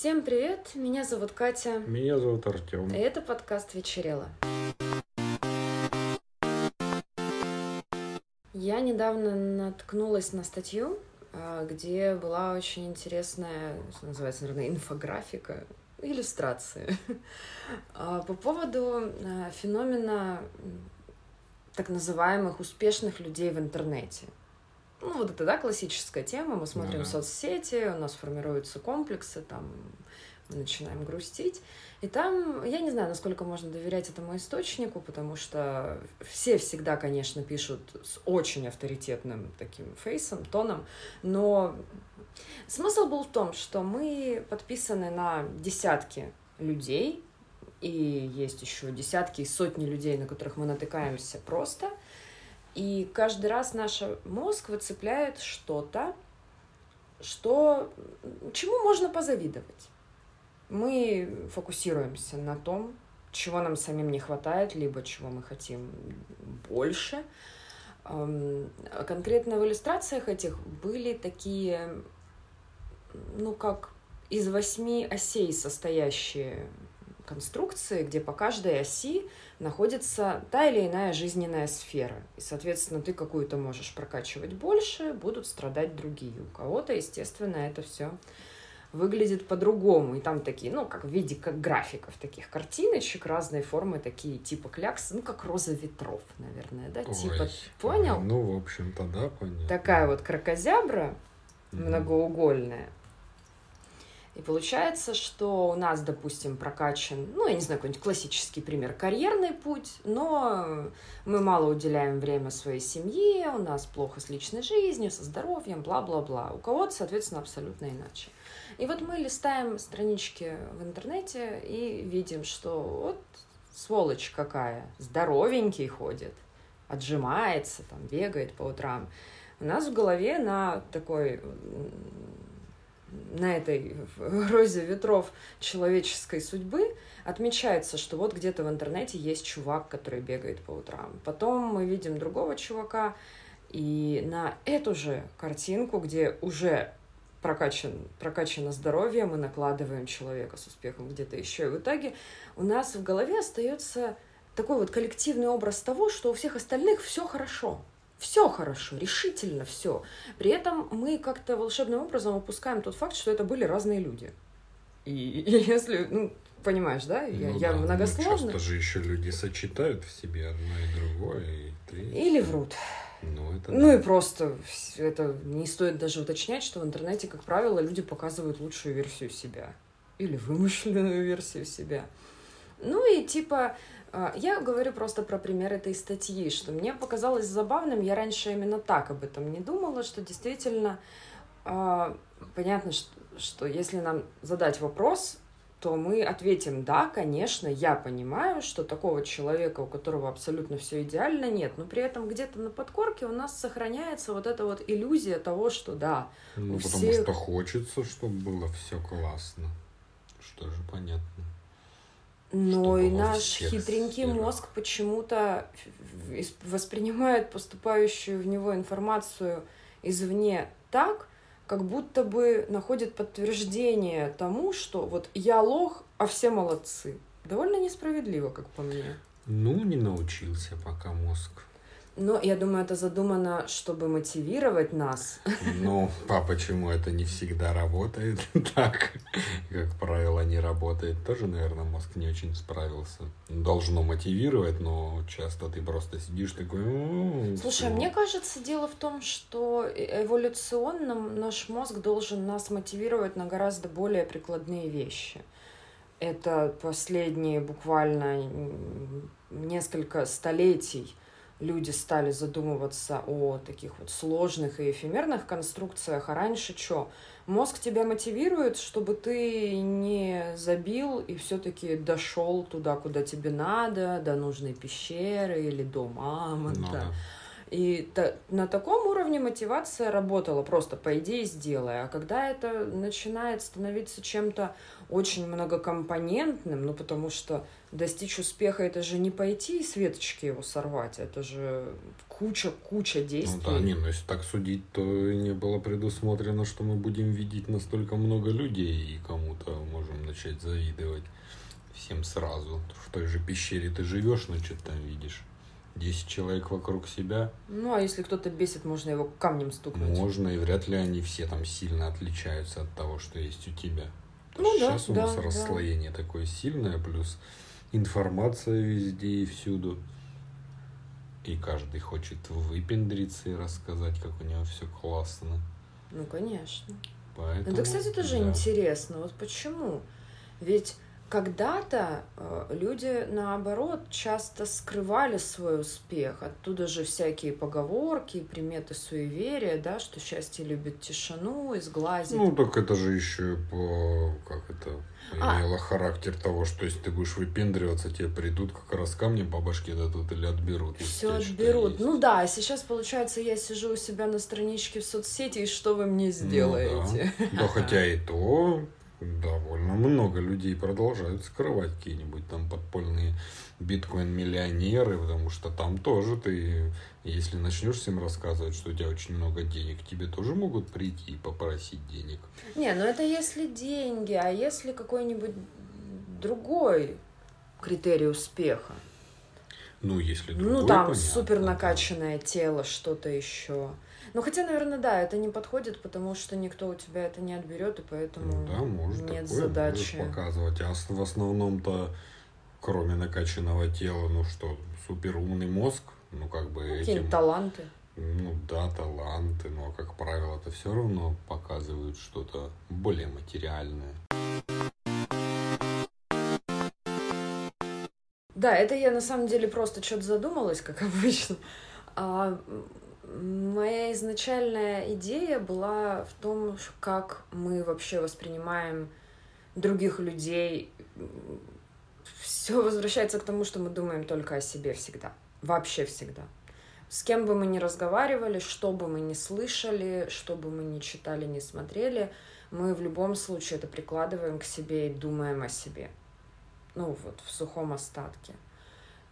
Всем привет, меня зовут Катя. Меня зовут Артем. И это подкаст «Вечерело». Я недавно наткнулась на статью, а, где была очень интересная, что называется, наверное, инфографика, иллюстрации а, по поводу а, феномена так называемых успешных людей в интернете. Ну, вот это, да, классическая тема. Мы смотрим Ну да. соцсети, у нас формируются комплексы, там мы начинаем грустить. И там, я не знаю, насколько можно доверять этому источнику, потому что все всегда, конечно, пишут с очень авторитетным таким фейсом, тоном, но смысл был в том, что мы подписаны на десятки людей, и есть еще десятки и сотни людей, на которых мы натыкаемся просто. И каждый раз наш мозг выцепляет что-то, что, чему можно позавидовать. Мы фокусируемся на том, чего нам самим не хватает, либо чего мы хотим больше. Эм, Конкретно в иллюстрациях этих были такие, ну, как из восьми осей состоящие конструкции, где по каждой оси находится та или иная жизненная сфера. И, соответственно, ты какую-то можешь прокачивать больше, будут страдать другие. У кого-то, естественно, это все выглядит по-другому. И там такие, ну, как в виде как графиков, таких картиночек, разные формы, такие типа кляксы, ну, как роза ветров, наверное, да? Ой, типа, понял? Ну, в общем-то, да, понятно. Такая вот кракозябра, Мгм. многоугольная. И получается, что у нас, допустим, прокачан, ну, я не знаю, какой-нибудь классический пример, карьерный путь, но мы мало уделяем время своей семье, у нас плохо с личной жизнью, со здоровьем, бла-бла-бла. У кого-то, соответственно, абсолютно иначе. И вот мы листаем странички в интернете и видим, что вот сволочь какая, здоровенький ходит, отжимается, там, бегает по утрам. У нас в голове на такой на этой розе ветров человеческой судьбы отмечается, что вот где-то в интернете есть чувак, который бегает по утрам. Потом мы видим другого чувака, и на эту же картинку, где уже прокачан, прокачано здоровье, мы накладываем человека с успехом где-то еще. И в итоге у нас в голове остается такой вот коллективный образ того, что у всех остальных все хорошо. Все хорошо, решительно все. При этом мы как-то волшебным образом упускаем тот факт, что это были разные люди. И, и если, ну, понимаешь, да, я, Ну я да, ну, многосложно. часто же еще люди сочетают в себе одно и другое, и третье. Или врут. Ну, это Ну да. и просто это не стоит даже уточнять, что в интернете, как правило, люди показывают лучшую версию себя. Или вымышленную версию себя. Ну и типа, я говорю просто про пример этой статьи, что мне показалось забавным, я раньше именно так об этом не думала, что действительно а, понятно, что, что если нам задать вопрос, то мы ответим, да, конечно, я понимаю, что такого человека, у которого абсолютно все идеально, нет, но при этом где-то на подкорке у нас сохраняется вот эта вот иллюзия того, что да, Ну, потому всех- что хочется, чтобы было все классно. Что же понятно. Но и наш хитренький сферах. мозг почему-то воспринимает поступающую в него информацию извне так, как будто бы находит подтверждение тому, что вот я лох, а все молодцы. Довольно несправедливо, как по мне. Ну, не научился пока мозг. Но я думаю, это задумано, чтобы мотивировать нас. Ну, а почему это не всегда работает так? Как правило, не работает. Тоже, наверное, мозг не очень справился. Должно мотивировать, но часто ты просто сидишь такой... «М, Слушай, а всё». мне кажется, дело в том, что э- эволюционно наш мозг должен нас мотивировать на гораздо более прикладные вещи. Это последние буквально несколько столетий люди стали задумываться о таких вот сложных и эфемерных конструкциях. А раньше что? Мозг тебя мотивирует, чтобы ты не забил и все-таки дошел туда, куда тебе надо, до нужной пещеры или до мамонта. Ну да. И та- на таком уровне мотивация работала, просто по идее сделай. А когда это начинает становиться чем-то очень многокомпонентным, ну потому что достичь успеха это же не пойти и с веточки его сорвать, это же куча-куча Ну действий. да, не, ну если так судить, то не было предусмотрено, что мы будем видеть настолько много людей, и кому-то, начать завидовать всем сразу. В той же пещере ты живешь, ну что ты там видишь? Десять человек вокруг себя. Ну, а если кто-то бесит, можно его камнем стукнуть. Можно, и вряд ли они все там сильно отличаются от того, что есть у тебя. Ну, да, сейчас у да, нас да. расслоение такое сильное, плюс информация везде и всюду. И каждый хочет выпендриться и рассказать, как у него все классно. Ну, конечно. Поэтому, Это, кстати, тоже да. интересно. Вот почему? Ведь когда-то э, люди, наоборот, часто скрывали свой успех. Оттуда же всякие поговорки, приметы суеверия, да, что счастье любит тишину, изглазить. Ну, так это же еще по... Как это? А. Имело характер того, что если ты будешь выпендриваться, тебе придут как раз камни по башке дадут или отберут. все отберут. есть. Ну да, а сейчас, получается, я сижу у себя на страничке в соцсети, и что вы мне сделаете? Ну, да. да, хотя и то довольно много людей продолжают скрывать какие-нибудь там подпольные биткоин-миллионеры, потому что там тоже ты, если начнешь всем рассказывать, что у тебя очень много денег, тебе тоже могут прийти и попросить денег. Не, ну это если деньги, а если какой-нибудь другой критерий успеха? Ну, если ну, другой, там понятно, супер накачанное тело, что-то еще. Ну, хотя, наверное, да, это не подходит, потому что никто у тебя это не отберет, и поэтому Ну да, может нет такое задачи. показывать. А в основном-то, кроме накачанного тела, ну что, суперумный мозг, ну как бы Ну, этим... Какие-нибудь таланты. Ну да, таланты, но, как правило, это все равно показывают что-то более материальное. Да, это я на самом деле просто что-то задумалась, как обычно. А, моя изначальная идея была в том, как мы вообще воспринимаем других людей. Все возвращается к тому, что мы думаем только о себе всегда. Вообще всегда. С кем бы мы ни разговаривали, что бы мы ни слышали, что бы мы ни читали, ни смотрели, мы в любом случае это прикладываем к себе и думаем о себе ну вот в сухом остатке.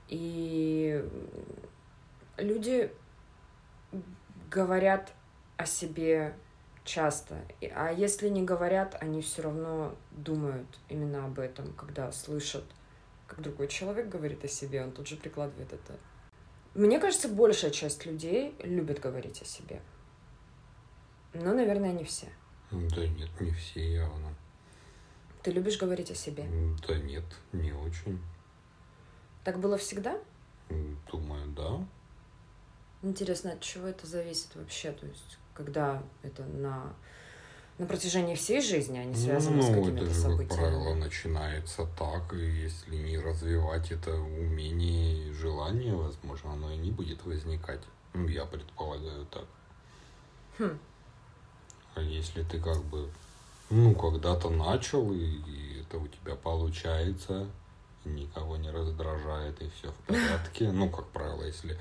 И люди говорят о себе часто, а если не говорят, они все равно думают именно об этом, когда слышат, как другой человек говорит о себе, он тут же прикладывает это. Мне кажется, большая часть людей любит говорить о себе. Но, наверное, не все. Да нет, не все явно. Ты любишь говорить о себе? Да нет, не очень. Так было всегда? Думаю, да. Интересно, от чего это зависит вообще? То есть, когда это на, на протяжении всей жизни, а не связано с ну, какими-то это же, как событиями? правило, начинается так, и если не развивать это умение и желание, возможно, оно и не будет возникать. Ну, я предполагаю так. Хм. А если ты как бы, ну, когда-то начал, и, и это у тебя получается, никого не раздражает, и все в порядке. Ну, как правило, если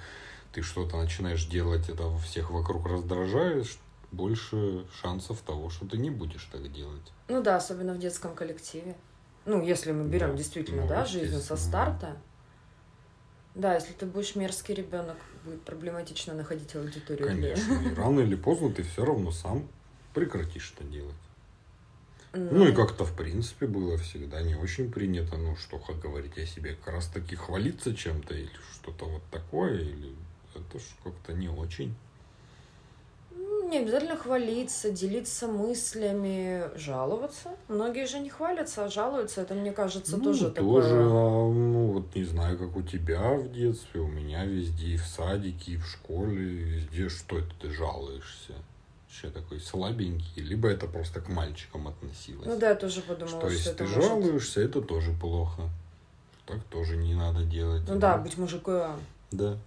ты что-то начинаешь делать, это всех вокруг раздражаешь, больше шансов того, что ты не будешь так делать. Ну да, особенно в детском коллективе. Ну, если мы берем Да, действительно, ну, да, жизнь со старта. Да, если ты будешь мерзкий ребенок, будет проблематично находить аудиторию. Конечно. И рано или поздно ты все равно сам прекратишь это делать. Ну и как-то в принципе было всегда не очень принято, ну что говорить о себе, как раз таки хвалиться чем-то или что-то вот такое, или это ж как-то не очень. Не обязательно хвалиться, делиться мыслями, жаловаться. Многие же не хвалятся, а жалуются. Это, мне кажется, Ну, тоже, тоже, такое... а, ну вот не знаю, как у тебя в детстве, у меня везде, и в садике, и в школе, везде, что это ты жалуешься? Вообще такой слабенький, либо это просто к мальчикам относилось. Ну да, я тоже подумала, что что, если это ты может... жалуешься, это тоже плохо. Так тоже не надо делать. Ну да, быть мужиком. Да.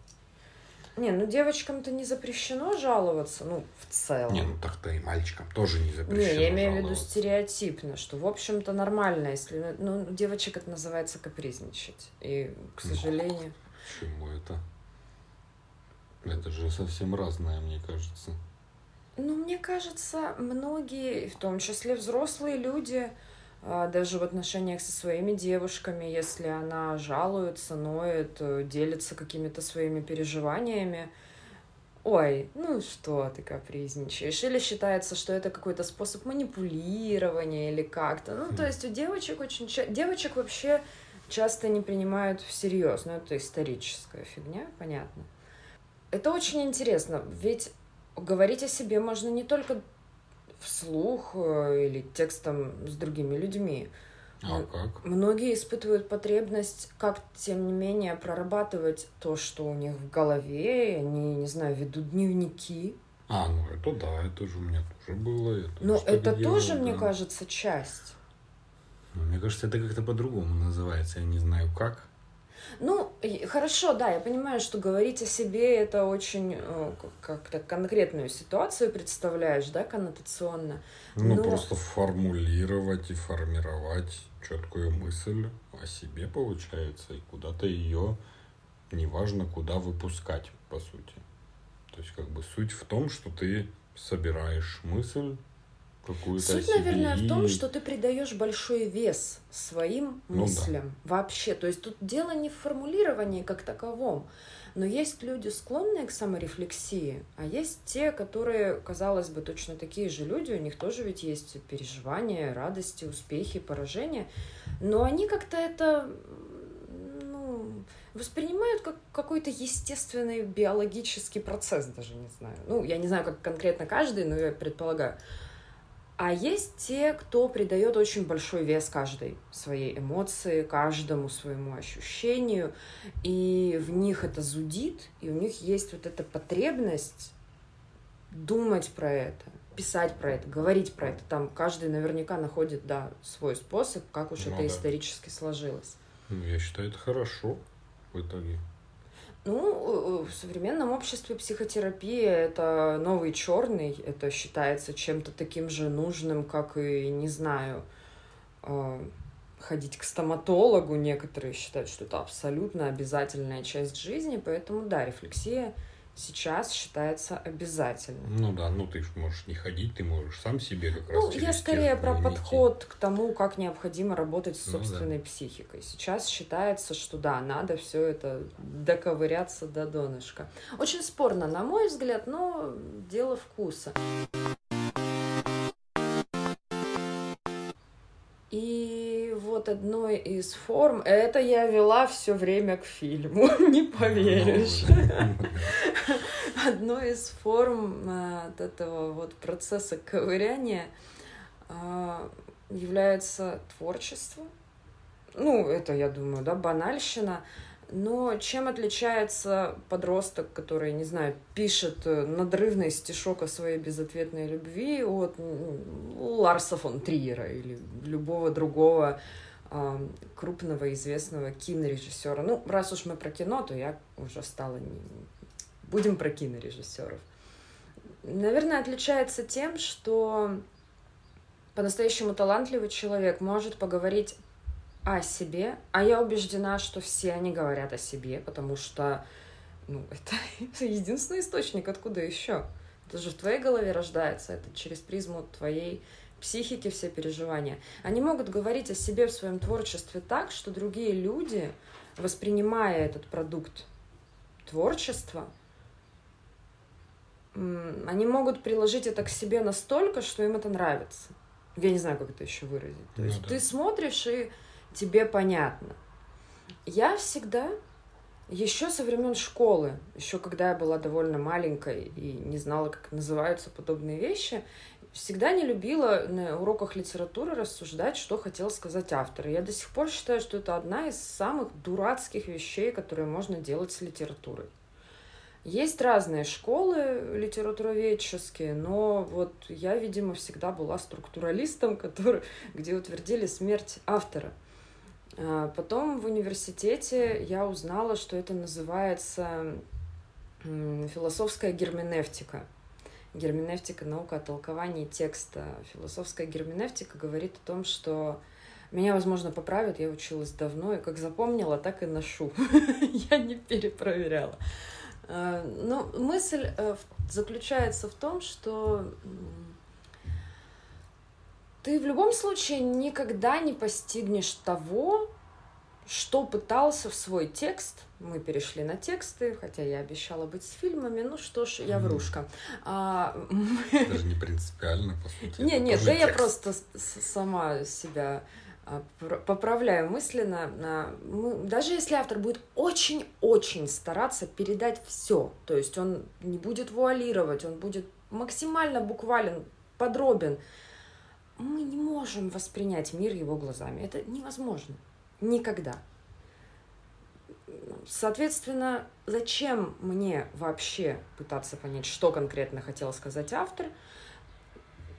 Не, ну девочкам-то не запрещено жаловаться, ну, в целом. Не, ну так-то и мальчикам тоже не Не, запрещено я имею в виду стереотипно, что, в общем-то, нормально, если... Ну, у девочек это называется капризничать. И, к Ну, сожалению... Почему это? Это же совсем разное, мне кажется. Ну, мне кажется, многие, в том числе взрослые люди, даже в отношениях со своими девушками, если она жалуется, ноет, э, делится какими-то своими переживаниями, ой, ну что ты капризничаешь, или считается, что это какой-то способ манипулирования или как-то. Ну, то есть у девочек очень... Девочек вообще часто не принимают всерьез, ну, это историческая фигня, понятно. Это очень интересно, ведь говорить о себе можно не только вслух э, или текстом с другими людьми. А как? Многие испытывают потребность, как, тем не менее, прорабатывать то, что у них в голове. Они, не знаю, ведут дневники. А, ну это да, это же у меня тоже было. Это Но это делал, тоже, да. мне кажется, часть. Ну, мне кажется, это как-то по-другому называется. Я не знаю как. Ну, хорошо, да, я понимаю, что говорить о себе это очень э, как-то конкретную ситуацию представляешь, да, коннотационно. Ну, но... просто формулировать и формировать четкую мысль о себе получается, и куда-то ее, неважно куда выпускать, по сути. То есть, как бы суть в том, что ты собираешь мысль, какую-то Суть, наверное, и... в том, что ты придаешь большой вес своим ну, мыслям да. вообще. То есть тут дело не в формулировании как таковом, но есть люди, склонные к саморефлексии, а есть те, которые, казалось бы, точно такие же люди, у них тоже ведь есть переживания, радости, успехи, поражения, но они как-то это ну, воспринимают как какой-то естественный биологический процесс, даже не знаю. Ну, я не знаю, как конкретно каждый, но я предполагаю. А есть те, кто придает очень большой вес каждой своей эмоции, каждому своему ощущению, и в них это зудит, и у них есть вот эта потребность думать про это, писать про это, говорить про это. Там каждый наверняка находит, да, свой способ, как уж ну, это да. исторически сложилось. Ну, я считаю, это хорошо в итоге. Ну, в современном обществе психотерапия это новый черный, это считается чем-то таким же нужным, как и, не знаю, а, ходить к стоматологу. Некоторые считают, что это абсолютно обязательная часть жизни, поэтому да, рефлексия сейчас считается обязательным. Ну да, ну ты можешь не ходить, ты можешь сам себе как раз. Ну, я скорее про найти. подход к тому, как необходимо работать с собственной ну, да. психикой. Сейчас считается, что да, надо все это доковыряться до донышка. Очень спорно, на мой взгляд, но дело вкуса. И вот одной из форм, это я вела все время к фильму, не поверишь. Ну, одной из форм э, от этого вот процесса ковыряния э, является творчество. Ну, это, я думаю, да, банальщина. Но чем отличается подросток, который, не знаю, пишет э, надрывный стишок о своей безответной любви от Ларса фон Триера или любого другого крупного известного кинорежиссера? Ну, раз уж мы про кино, то я уже стала не, Будем про кинорежиссеров. Наверное, отличается тем, что по-настоящему талантливый человек может поговорить о себе, а я убеждена, что все они говорят о себе, потому что ну, это, единственный источник, откуда еще. Это же в твоей голове рождается, это через призму твоей психики все переживания. Они могут говорить о себе в своем творчестве так, что другие люди, воспринимая этот продукт творчества, они могут приложить это к себе настолько, что им это нравится. Я не знаю, как это еще выразить. То ну, есть да. ты смотришь, и тебе понятно. Я всегда, еще со времен школы, еще когда я была довольно маленькой и не знала, как называются подобные вещи, всегда не любила на уроках литературы рассуждать, что хотел сказать автор. Я до сих пор считаю, что это одна из самых дурацких вещей, которые можно делать с литературой. Есть разные школы литературоведческие, но вот я, видимо, всегда была структуралистом, который, где утвердили смерть автора. А потом в университете я узнала, что это называется философская герменевтика. Герменевтика — наука о толковании текста. Философская герменевтика говорит о том, что меня, возможно, поправят, я училась давно, и как запомнила, так и ношу. я не перепроверяла. Э, Но ну, мысль э, заключается в том, что ты в любом случае никогда не постигнешь того, что пытался в свой текст, мы перешли на тексты, хотя я обещала быть с фильмами, ну что ж, я врушка. А, Даже не принципиально, по сути. Не, нет, да я текст. просто с- сама себя а, пр- поправляю мысленно. на- мы- даже если автор будет очень-очень стараться передать все, то есть он не будет вуалировать, он будет максимально буквален, подробен, мы не можем воспринять мир его глазами. Это невозможно. Никогда. Соответственно, зачем мне вообще пытаться понять, что конкретно хотел сказать автор?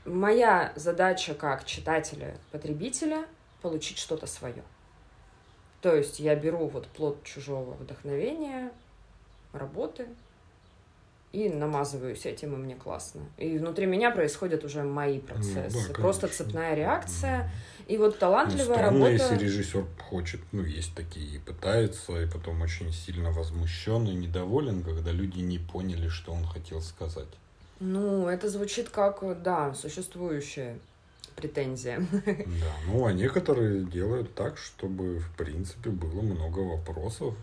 Моя задача как читателя, потребителя получить что-то свое. То есть я беру вот плод чужого вдохновения, работы и намазываюсь этим, и мне классно. И внутри меня происходят уже мои процессы. Ну да, Просто цепная реакция. И вот Ну, талантливая странно, работа... если режиссер хочет, ну, есть такие, и пытается, и потом очень сильно возмущен и недоволен, когда люди не поняли, что он хотел сказать. Ну, это звучит как, да, существующая претензия. Да, ну, а некоторые делают так, чтобы, в принципе, было много вопросов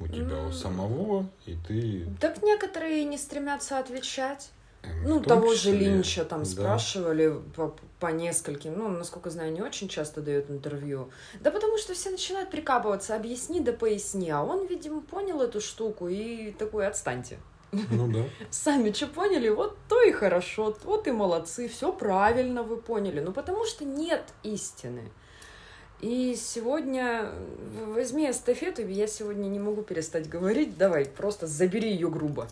у тебя у М. самого, и ты... Так некоторые не стремятся отвечать. Э, Ну, того же числе, Линча там да. спрашивали по, по нескольким, ну, насколько знаю, не очень часто дает интервью. Да потому что все начинают прикапываться, объясни да поясни. А он, видимо, понял эту штуку и такой, отстаньте. Ну да. Сами что поняли, вот то и хорошо, вот и молодцы, все правильно вы поняли. Ну, потому что нет истины. И сегодня в- возьми эстафету, я сегодня не могу перестать говорить, давай, просто забери ее грубо.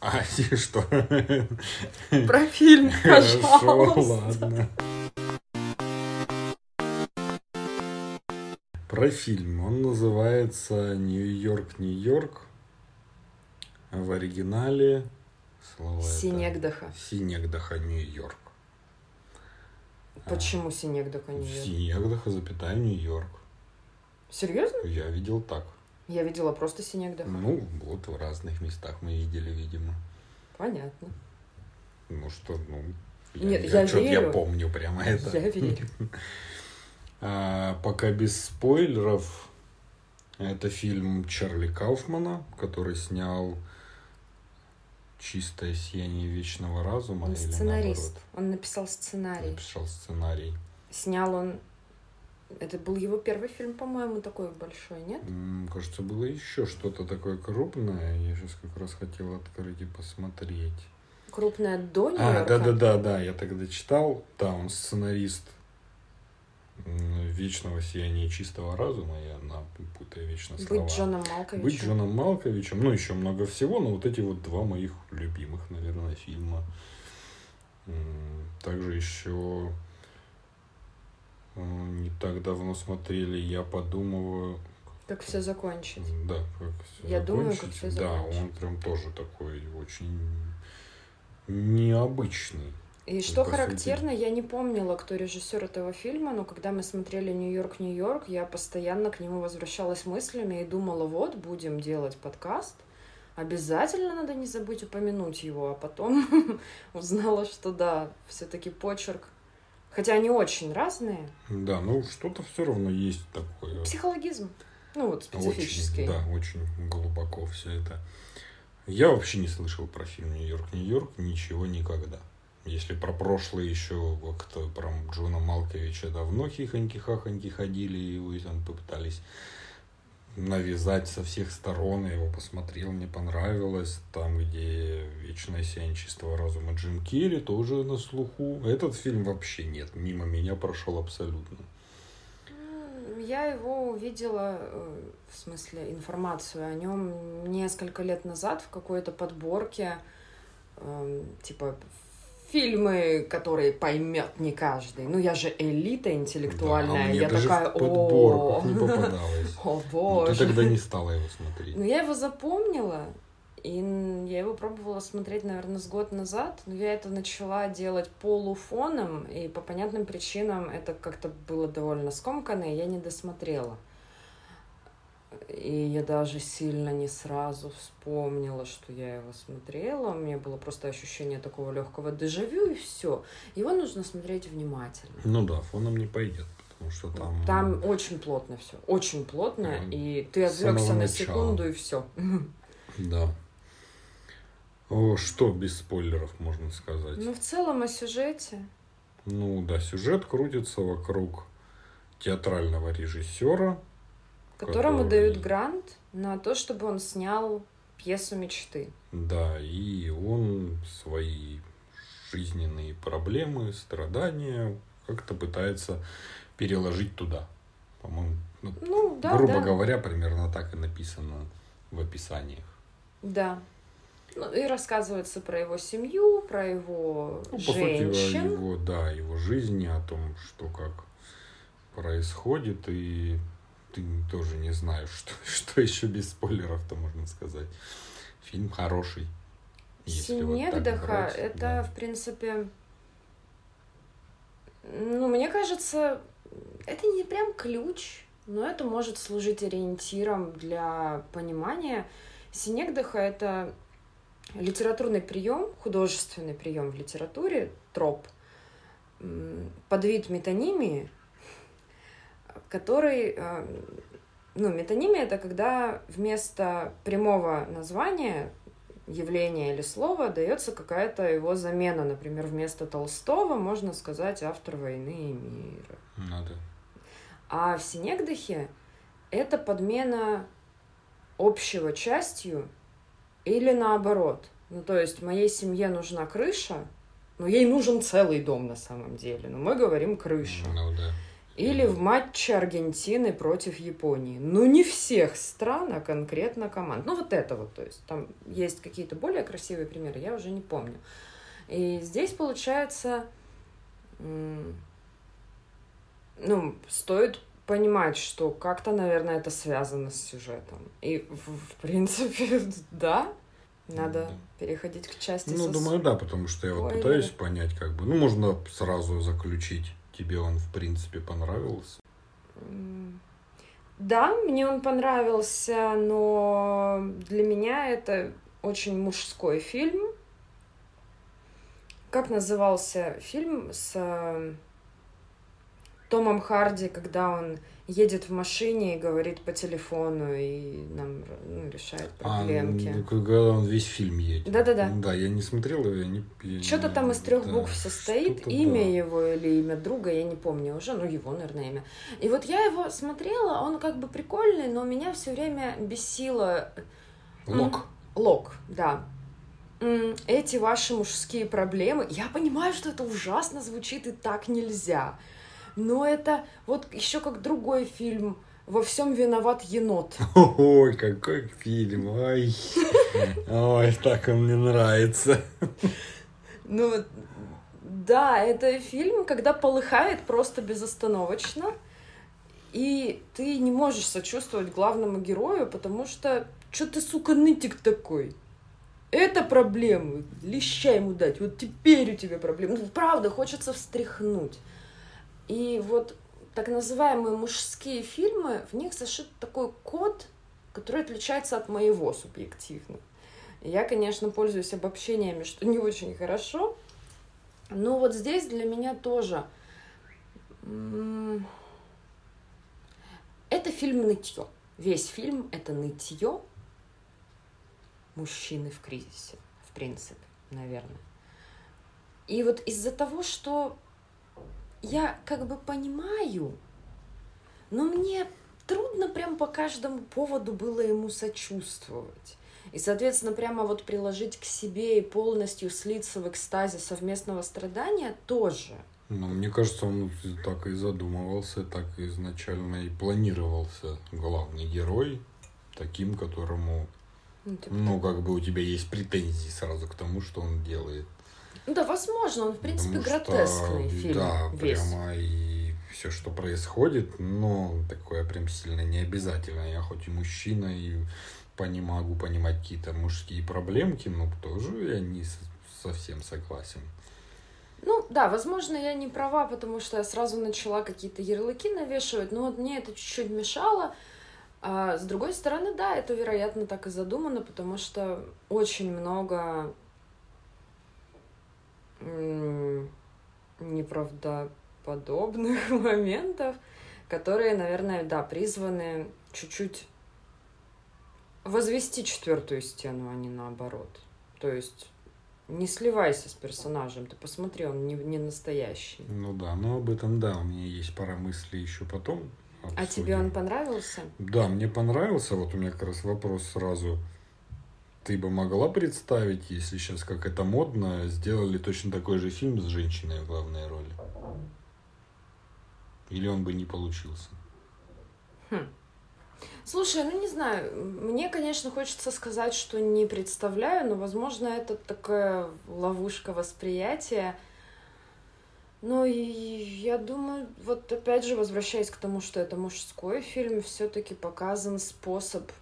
А и что? Про фильм, пожалуйста. ладно. Про фильм. Он называется Нью-Йорк, Нью-Йорк. В оригинале слова это Синегдаха. Синегдаха, Нью-Йорк. Почему Синегдаха не едет? Синегдаха, запятая, Нью-Йорк. Серьезно? Я видел так. Я видела просто Синегдаха. Ну, вот в разных местах мы видели, видимо. Понятно. Ну что, ну... Нет, я я верю. помню прямо это. Я верю. А, пока без спойлеров, это фильм Чарли Кауфмана, который снял «Чистое сияние вечного разума» Он или сценарист. наоборот, Он написал сценарий. написал сценарий. Снял он... Это был его первый фильм, по-моему, такой большой, нет? М, Кажется, было еще что-то такое крупное. Я сейчас как раз хотел открыть и посмотреть. Крупная до А, Нью-Йорка. да-да-да-да, я тогда читал. Да, он сценарист «Вечного сияния чистого разума». Я напутаю вечно слова. Быть Джоном Малковичем. Быть Джоном Малковичем, ну, еще много всего, но вот эти вот два моих любимых, наверное, фильма. Также еще не так давно смотрели «Я подумываю...» Как все закончить. Да, как всё Я думаю, как закончить. всё Да, закончить. он прям тоже такой очень необычный. И что по характерно, я не помнила, кто режиссер этого фильма, но когда мы смотрели Нью-Йорк, Нью-Йорк, я постоянно к нему возвращалась мыслями и думала, вот, будем делать подкаст, обязательно надо не забыть упомянуть его, а потом узнала, что да, все-таки почерк. Хотя они очень разные. Да, ну что-то все равно есть такое. Психологизм. Ну вот специфический. Очень, да, очень глубоко все это. Я вообще не слышал про фильм Нью-Йорк, Нью-Йорк ничего никогда. Если про прошлое еще как-то про Джона Малковича давно хихоньки-хахоньки ходили, и его там попытались навязать со всех сторон. Я его посмотрел, мне понравилось. Там, где «Вечное чистого разума» Джим Керри тоже на слуху. Этот фильм вообще нет, мимо меня прошел абсолютно. Я его увидела, э, в смысле, информацию о нем несколько лет назад в какой-то подборке, эм, типа фильмы, которые поймет не каждый. Ну, я же элита Да, интеллектуальная. а мне я даже такая, в подборках о, не попадалось. о Ну, ты боже. тогда не стала его смотреть. Ну, я его запомнила, и я его пробовала смотреть, наверное, с год назад, но я это начала делать полуфоном, и по понятным причинам это как-то было довольно скомканно, и я не досмотрела. И я даже сильно не сразу вспомнила, что я его смотрела. У меня было просто ощущение такого легкого дежавю, и все. Его нужно смотреть внимательно. Ну да, фоном не пойдет, потому что там... Там очень плотно все, очень плотно, Мгм. и ты отвлекся на секунду, и все. Да. О, что без спойлеров можно сказать? Ну, в целом о сюжете. Ну да, сюжет крутится вокруг театрального режиссера. Которому Который- дают грант на то, чтобы он снял пьесу мечты. Да, и он свои жизненные проблемы, страдания как-то пытается переложить туда. По-моему, ну, Ну, да, грубо да. говоря, примерно так и написано в описаниях. Да. Ну, и рассказывается про его семью, про его Ну, по сути, женщин. его, да, его жизни, о том, что как происходит, и ты тоже не знаешь, что, что еще без спойлеров-то можно сказать. Фильм хороший. вот Синегдаха брать, это, да. в принципе, ну, мне кажется, это не прям ключ, но это может служить ориентиром для понимания. Синегдаха это литературный прием, художественный прием в литературе, троп, м, подвид метонимии, который, э, ну, метонимия это когда вместо прямого названия явления или слова дается какая-то его замена. Например, вместо Толстого можно сказать автор войны и мира. Надо. А в Синегдахе это подмена общего частью или наоборот. Ну, то есть моей семье нужна крыша, но ей нужен целый дом на самом деле. Но мы говорим крыша. Ну да. Или в матче Аргентины против Японии. Ну, не всех стран, а конкретно команд. Ну, вот это вот, то есть там есть какие-то более красивые примеры, я уже не помню. И здесь получается, ну, стоит понимать, что как-то, наверное, это связано с сюжетом. И, в, в принципе, да, надо Да. переходить к части Ну, со думаю, да, потому что я вот пытаюсь понять, как бы. Ну, можно сразу заключить, тебе он, в принципе, понравился. Да, мне он понравился, но для меня это очень мужской фильм. Как назывался фильм с э, Томом Харди, когда он едет в машине и говорит по телефону и нам ну, решает проблемки? А, ну, когда он весь фильм едет. Да-да-да. Да, я не смотрел его, я не... я Что-то не- там из трех да, букв состоит, имя да. его или имя друга, я не помню уже, ну его, наверное, имя. И вот я его смотрела, он как бы прикольный, но меня все время бесило Лок. Лок, да. Эти ваши мужские проблемы. Я понимаю, что это ужасно звучит и так нельзя. Но это вот еще как другой фильм. Во всем виноват енот. Ой, какой фильм, ой. Ой, так он мне нравится. Ну, да, это фильм, когда полыхает просто безостановочно, и ты не можешь сочувствовать главному герою, потому что что ты, сука, нытик такой? Это проблемы. Леща ему дать. Вот теперь у тебя проблемы. Ну, правда, хочется встряхнуть. И вот так называемые мужские фильмы, в них зашит такой код, который отличается от моего субъективно. Я, конечно, пользуюсь обобщениями, что не очень хорошо. Но вот здесь для меня тоже это фильм нытье. Весь фильм это нытье мужчины в кризисе, в принципе, наверное. И вот из-за того, что я как бы понимаю, но мне трудно прям по каждому поводу было ему сочувствовать. И, соответственно, прямо вот приложить к себе и полностью слиться в экстазе совместного страдания тоже. Ну, мне кажется, он так и задумывался, так и изначально и планировался главный герой таким, которому, Ну, типа ну, как бы у тебя есть претензии сразу к тому, что он делает. Ну да, возможно, он, в принципе, Потому что, гротескный фильм. Да, весь. прямо и все, что происходит, но такое прям сильно не обязательно. Я хоть и мужчина, и пони- могу понимать какие-то мужские проблемки, но тоже я не совсем согласен. Ну да, возможно, я не права, потому что я сразу начала какие-то ярлыки навешивать, но вот мне это чуть-чуть мешало. А с другой стороны, да, это, вероятно, так и задумано, потому что очень много м, подобных моментов, которые, наверное, да, призваны чуть-чуть возвести четвертую стену, а не наоборот. То есть не сливайся с персонажем, ты посмотри, он не, не настоящий. Ну да, но об этом, да, у меня есть пара мыслей еще потом. Обсудим. А тебе он понравился? Да, мне понравился. Вот у меня как раз вопрос сразу. Ты бы могла представить, если сейчас, как это модно, сделали точно такой же фильм с женщиной в главной роли? Или он бы не получился? Хм. Слушай, ну не знаю, мне, конечно, хочется сказать, что не представляю, но, возможно, это такая ловушка восприятия. Но и я думаю, вот опять же, возвращаясь к тому, что это мужской фильм, все-таки показан способ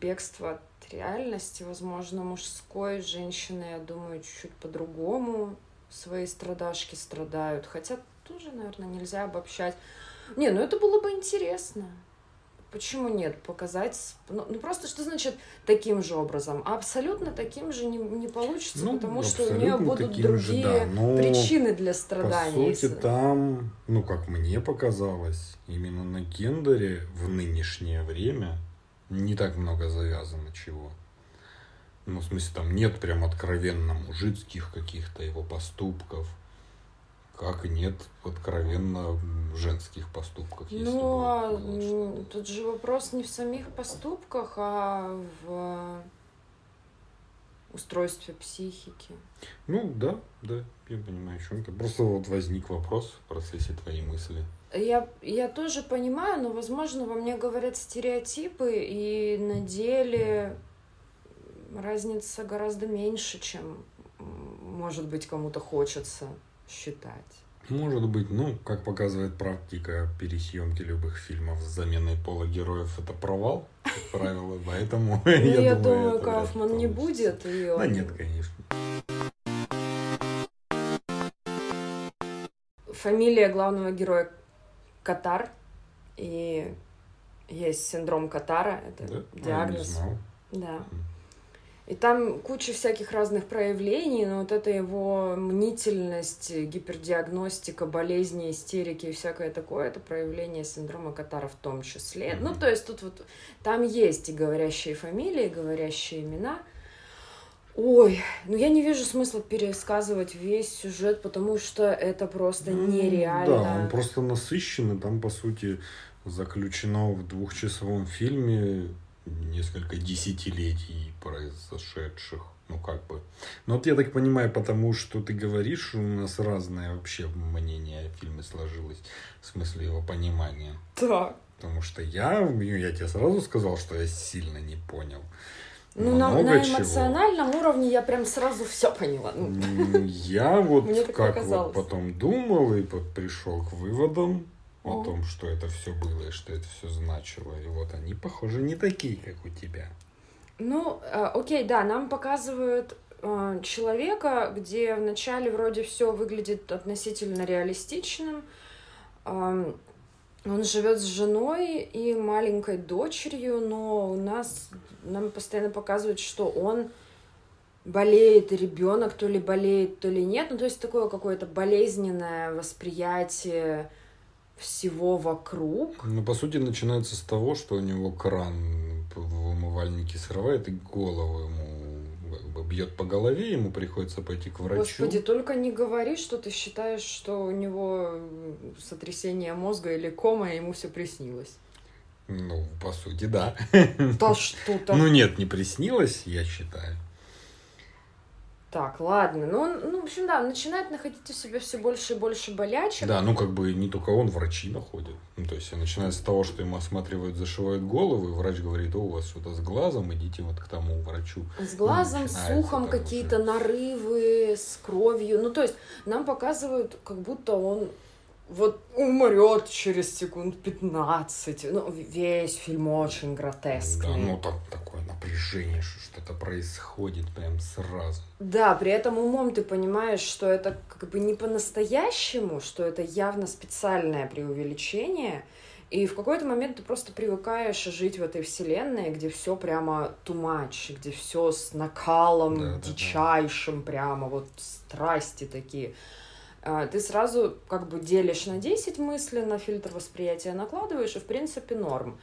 бегства от реальности. Возможно, мужской женщины, я думаю, чуть-чуть по-другому свои страдашки страдают. Хотя тоже, наверное, нельзя обобщать. Не, ну это было бы интересно. Почему нет? Показать... Ну, ну просто что значит таким же образом? А абсолютно таким же не, не получится, ну, потому что у нее будут другие же, да. Но причины для страданий. По сути, там, ну как мне показалось, именно на Кендере в нынешнее время не так много завязано чего. Ну, в смысле, там нет прям откровенно мужицких каких-то его поступков как и нет откровенно женских поступках. Ну, а тут же вопрос не в самих поступках, а в устройстве психики. Ну, да, да, я понимаю, о чем то Просто вот возник вопрос в процессе твоей мысли. Я, я тоже понимаю, но, возможно, во мне говорят стереотипы, и на деле разница гораздо меньше, чем, может быть, кому-то хочется считать. Может быть, ну, как показывает практика пересъемки любых фильмов с заменой пола героев, это провал, как правило, поэтому ну, я думаю, Кафман не будет. Да нет, конечно. Фамилия главного героя Катар, и есть синдром Катара, это диагноз. Да. И там куча всяких разных проявлений, но вот эта его мнительность, гипердиагностика, болезни, истерики и всякое такое, это проявление синдрома Катара в том числе. Mm-hmm. Ну, то есть тут вот там есть и говорящие фамилии, и говорящие имена. Ой, ну я не вижу смысла пересказывать весь сюжет, потому что это просто нереально. Да, он просто насыщенный, там, по сути, заключено в двухчасовом фильме несколько десятилетий произошедших. Ну, как бы. Но вот я так понимаю, потому что ты говоришь, у нас разное вообще мнение о фильме сложилось, в смысле его понимания. Да. Потому что я, я тебе сразу сказал, что я сильно не понял. Ну, на, на эмоциональном чего. уровне я прям сразу все поняла. Ну, я вот как вот потом думал и пришел к выводам, о том, что это все было и что это все значило. И вот они, похоже, не такие, как у тебя. Ну, э, окей, да, нам показывают э, человека, где вначале вроде все выглядит относительно реалистичным. Э, он живет с женой и маленькой дочерью, но у нас нам постоянно показывают, что он болеет ребенок, то ли болеет, то ли нет. Ну, то есть такое какое-то болезненное восприятие всего вокруг. Ну, по сути, начинается с того, что у него кран в умывальнике срывает и голову ему бы бьет по голове, ему приходится пойти к врачу. Господи, только не говори, что ты считаешь, что у него сотрясение мозга или кома, и ему все приснилось. Ну, по сути, да. Да что-то. Ну нет, не приснилось, я считаю. Так, ладно. Ну, он, ну, в общем, да, начинает находить у себя все больше и больше болячек. Да, ну, как бы не только он, врачи находят. Ну, то есть, начиная с того, что ему осматривают, зашивают голову, и врач говорит, о, у вас что-то с глазом, идите вот к тому врачу. С глазом, с ухом какие-то нарывы, с кровью. Ну, то есть, нам показывают, как будто он вот умрет через секунд 15. Ну, весь фильм очень гротескный. Да, ну так, такое напряжение, что что-то происходит прям сразу. Да, при этом умом ты понимаешь, что это как бы не по-настоящему, что это явно специальное преувеличение. И в какой-то момент ты просто привыкаешь жить в этой вселенной, где все прямо much, где все с накалом да, дичайшим, да, да. прямо вот страсти такие. А, ты сразу как бы делишь на 10 мыслей, на фильтр восприятия накладываешь, и в принципе норм.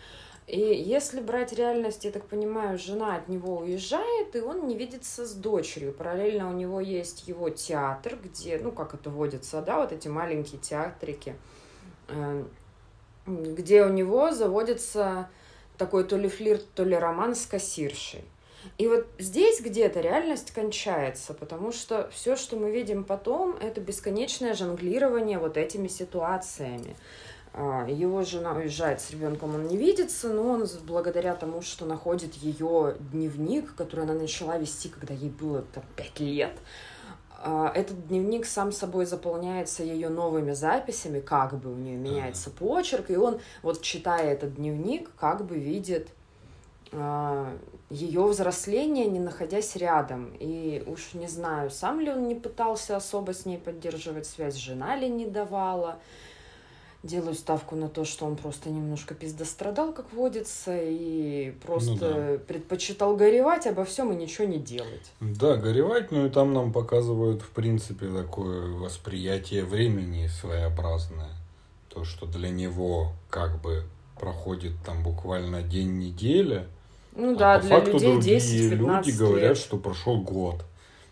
И если брать реальность, я так понимаю, жена от него уезжает, и он не видится с дочерью. Параллельно у него есть его театр, где, ну, как это водится, да, вот эти маленькие театрики, э, где у него заводится такой то ли флирт, то ли роман с кассиршей. И вот здесь где-то реальность кончается, потому что все, что мы видим потом, это бесконечное жонглирование вот этими ситуациями. А, его жена уезжает с ребенком, он не видится, но он благодаря тому, что находит ее дневник, который она начала вести, когда ей было там, 5 лет, а, этот дневник сам собой заполняется ее новыми записями, как бы у нее меняется почерк, и он, вот читая этот дневник, как бы видит а, ее взросление, не находясь рядом. И уж не знаю, сам ли он не пытался особо с ней поддерживать связь, жена ли не давала делаю ставку на то, что он просто немножко пиздострадал, как водится, и просто ну, да. предпочитал горевать обо всем и ничего не делать. Да, горевать, ну и там нам показывают, в принципе, такое восприятие времени своеобразное. То, что для него как бы проходит там буквально день Ну а да, по для факту людей другие 10 люди лет. говорят, что прошел год.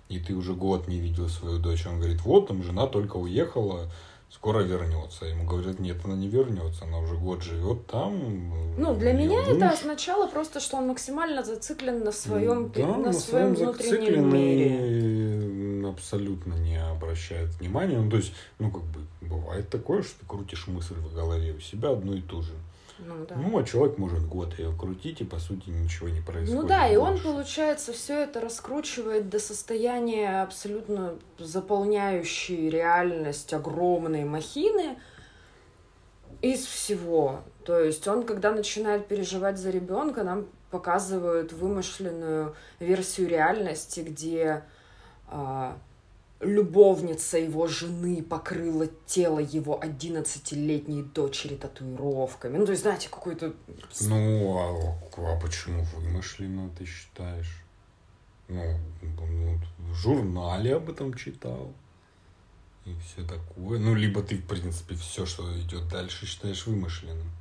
И ты уже год не видел свою дочь. Он говорит, вот там жена только уехала, скоро вернется. Ему говорят, нет, она не вернется, она уже год живет там. Ну, для меня муж. это означало просто, что он максимально зациклен на своем, да, на, на своем внутреннем мире. Абсолютно не обращает внимания. Ну, то есть, ну, как бы, бывает такое, что ты крутишь мысль в голове у себя одну и ту же. Ну, да. ну, а человек может год ее крутить, и по сути ничего не происходит. Ну да, и он, получается, все это раскручивает до состояния абсолютно заполняющей реальность огромной махины из всего. То есть он, когда начинает переживать за ребенка, нам показывают вымышленную версию реальности, где а, любовница его жены покрыла тело его 11-летней дочери татуировками. Ну, то есть, знаете, какой-то... Ну, а, а почему вымышленно ты считаешь? Ну, в журнале об этом читал. И все такое. Ну, либо ты, в принципе, все, что идет дальше, считаешь вымышленным.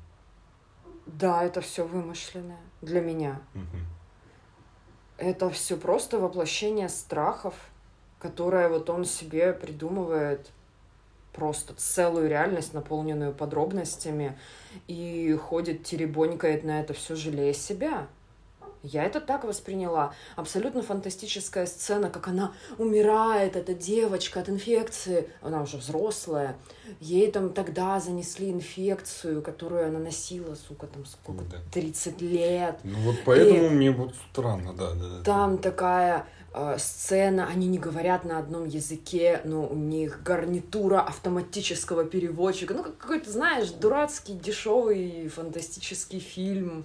Да, это все вымышленное для меня. Угу. Это все просто воплощение страхов, которое вот он себе придумывает просто целую реальность, наполненную подробностями, и ходит, теребонькает на это все, жалея себя. Я это так восприняла. Абсолютно фантастическая сцена, как она умирает, эта девочка от инфекции. Она уже взрослая. Ей там тогда занесли инфекцию, которую она носила, сука, там сколько, да. 30 лет. Ну вот поэтому и мне вот странно, да, да. Там такая сцена, они не говорят на одном языке, но у них гарнитура автоматического переводчика. Ну, какой-то, знаешь, дурацкий, дешевый фантастический фильм.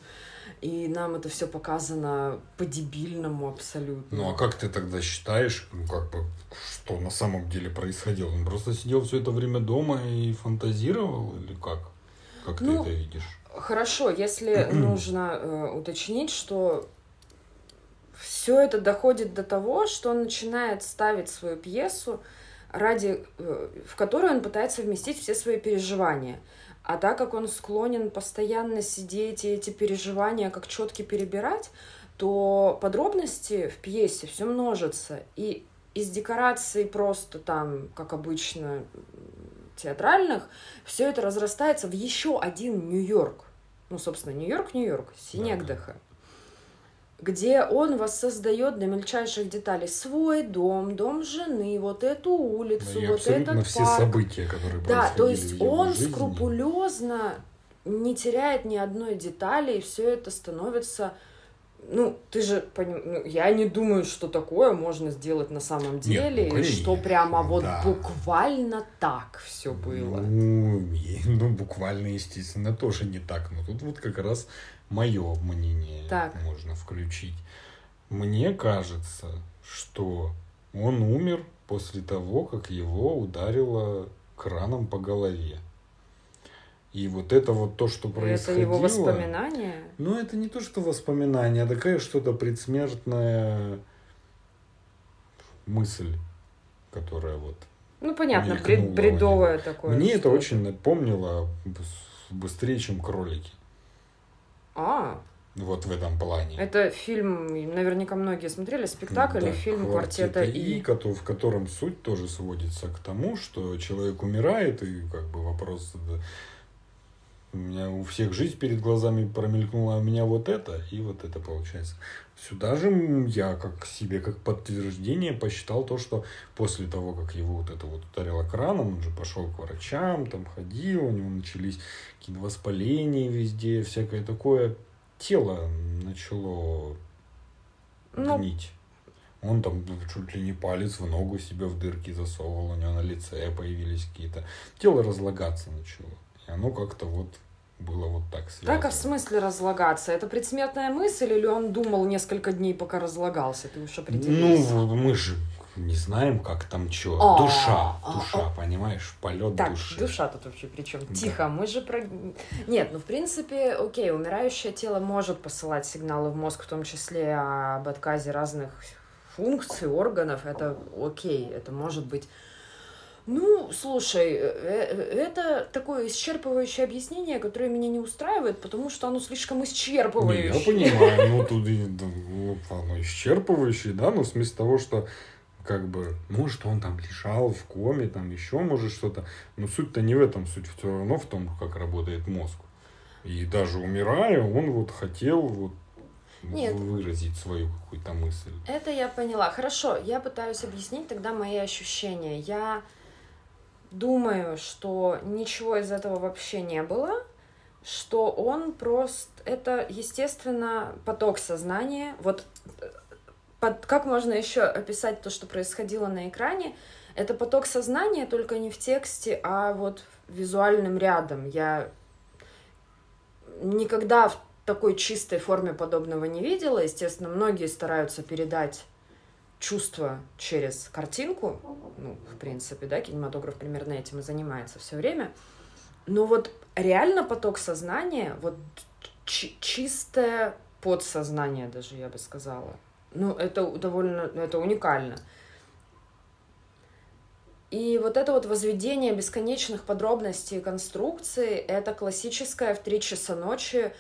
И нам это все показано по-дебильному абсолютно. Ну а как ты тогда считаешь, ну как бы, что на самом деле происходило? Он просто сидел все это время дома и фантазировал или как? Как ну, ты это видишь? Хорошо, если нужно э, уточнить, что все это доходит до того, что он начинает ставить свою пьесу, ради, э, в которой он пытается вместить все свои переживания. А так как он склонен постоянно сидеть и эти переживания как четки перебирать, то подробности в пьесе все множатся. И из декораций просто там, как обычно, театральных, все это разрастается в еще один Нью-Йорк. Ну, собственно, Нью-Йорк, Нью-Йорк, Синегдаха. Да где он воссоздает до мельчайших деталей свой дом, дом жены, вот эту улицу, да, вот этот все парк. события, которые Да, то есть он жизни. скрупулезно не теряет ни одной детали, и все это становится ну, ты же поним... ну, я не думаю, что такое можно сделать на самом деле, Нет, ну, конечно, что прямо вот да. буквально так все было. Ну, ну, буквально, естественно, тоже не так. Но тут вот как раз мое мнение так. можно включить. Мне кажется, что он умер после того, как его ударило краном по голове. И вот это вот то, что происходило... Это его воспоминания? Ну, это не то, что воспоминания, а такая что-то предсмертная мысль, которая вот Ну, понятно, бред, бредовое такое. Мне это очень напомнило быстрее, чем кролики. А, вот в этом плане. Это фильм, наверняка многие смотрели, спектакль да, или фильм «Квартета И», в котором суть тоже сводится к тому, что человек умирает, и как бы вопрос... У меня у всех жизнь перед глазами промелькнула, а у меня вот это, и вот это получается. Сюда же я как себе, как подтверждение посчитал то, что после того, как его вот это вот ударило краном, он же пошел к врачам, там ходил, у него начались какие-то воспаления везде, всякое такое тело начало ну, гнить. Он там чуть ли не палец в ногу себе в дырки засовывал, у него на лице появились какие-то... Тело разлагаться начало. Оно как-то вот было вот так связано. Так, а в смысле разлагаться? Это предсмертная мысль или он думал несколько дней, пока разлагался? Ты уж определился. Ну, мы же не знаем, как там что. А, душа, а, душа, а. понимаешь, полет так, души. душа тут вообще при чем? Тихо, мы же про... Нет, ну в принципе, окей, умирающее тело может посылать сигналы в мозг, в том числе об отказе разных функций, органов. Это окей, это может быть ну, слушай, э, э, это такое исчерпывающее объяснение, которое меня не устраивает, потому что оно слишком исчерпывающее. Не, я понимаю, ну тут ну, оно исчерпывающее, да, но в смысле того, что как бы, может, он там лежал в коме, там еще может что-то. Но суть-то не в этом, суть все равно в том, как работает мозг. И даже умирая, он вот хотел вот Нет. выразить свою какую-то мысль. Это я поняла. Хорошо, я пытаюсь объяснить тогда мои ощущения. Я думаю, что ничего из этого вообще не было, что он просто... Это, естественно, поток сознания. Вот под, как можно еще описать то, что происходило на экране? Это поток сознания, только не в тексте, а вот визуальным рядом. Я никогда в такой чистой форме подобного не видела. Естественно, многие стараются передать чувство через картинку. Ну, в принципе, да, кинематограф примерно этим и занимается все время. Но вот реально поток сознания, вот чистое подсознание даже, я бы сказала – ну, это довольно, ну, это уникально. И вот это вот возведение бесконечных подробностей конструкции, это классическое в три часа ночи,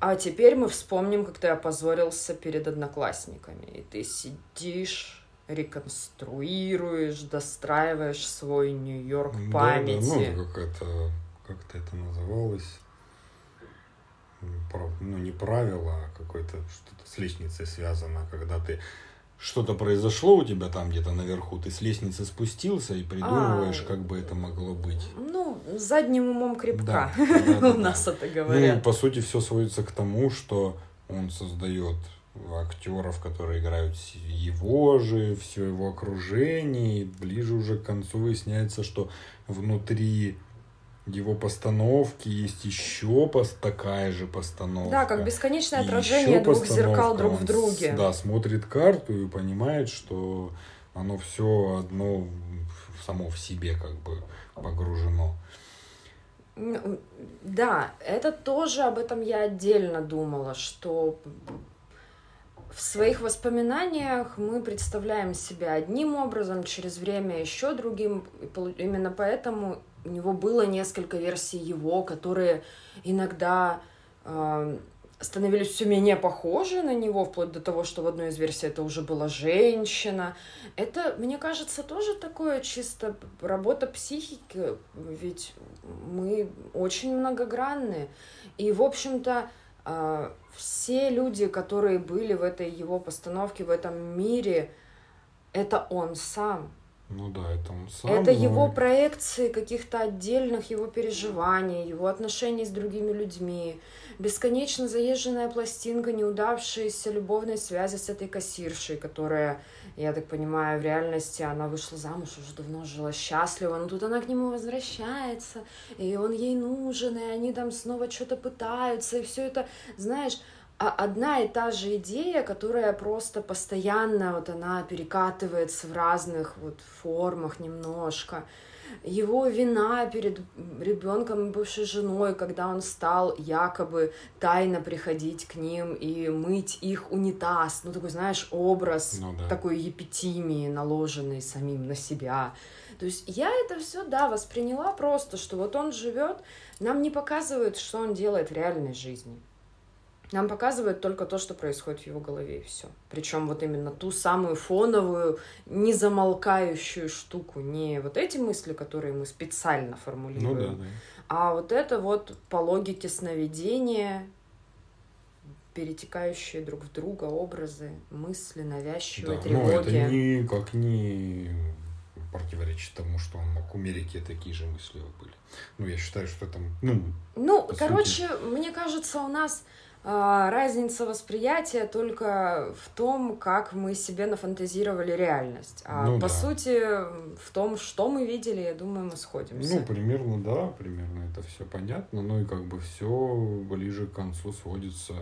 а теперь мы вспомним, как ты опозорился перед одноклассниками. И ты сидишь, реконструируешь, достраиваешь свой Нью-Йорк памяти. Да, да, ну, как это, как-то это называлось ну, не правило, а какое-то что-то с лестницей связано, когда ты что-то произошло у тебя там где-то наверху, ты с лестницы спустился и придумываешь, а, как бы это могло быть. Ну, задним умом крепка. Да, у нас это говорят. Ну, по сути, все сводится к тому, что он создает актеров, которые играют его же, все его окружение, и ближе уже к концу выясняется, что внутри его постановки есть еще такая же постановка. Да, как бесконечное отражение двух зеркал друг в друге. да, смотрит карту и понимает, что оно все одно само в себе как бы погружено. Да, это тоже об этом я отдельно думала, что в своих воспоминаниях мы представляем себя одним образом, через время еще другим. Именно поэтому у него было несколько версий его, которые иногда э, становились все менее похожи на него, вплоть до того, что в одной из версий это уже была женщина. Это, мне кажется, тоже такое чисто работа психики, ведь мы очень многогранные. И, в общем-то, э, все люди, которые были в этой его постановке, в этом мире, это он сам. Ну да, это он сам. Это но... его проекции каких-то отдельных его переживаний, его отношений с другими людьми, бесконечно заезженная пластинка неудавшейся любовной связи с этой кассиршей, которая, я так понимаю, в реальности она вышла замуж, уже давно жила счастливо, но тут она к нему возвращается, и он ей нужен, и они там снова что-то пытаются, и все это, знаешь, одна и та же идея, которая просто постоянно вот она перекатывается в разных вот формах немножко. его вина перед ребенком и бывшей женой, когда он стал якобы тайно приходить к ним и мыть их унитаз. Ну, такой, знаешь, образ Ну да. такой епитимии, наложенный самим на себя. То есть я это все, да, восприняла просто, что вот он живет, нам не показывают, что он делает в реальной жизни. Нам показывают только то, что происходит в его голове, и все. Причем вот именно ту самую фоновую, незамолкающую штуку. Не вот эти мысли, которые мы специально Ну формулируем, да, да. а вот это вот по логике сновидения, перетекающие друг в друга образы, мысли, навязчивые Да, ну, это тревоги. никак не противоречит тому, что он мог умереть, и такие же мысли были. Ну, я считаю, что это, ну, Ну, короче, мне кажется, у нас разница восприятия только в том, как мы себе нафантазировали реальность. А Ну по да. сути, в том, что мы видели, я думаю, мы сходимся. ну, примерно, да, примерно это все понятно, ну и как бы все ближе к концу сводится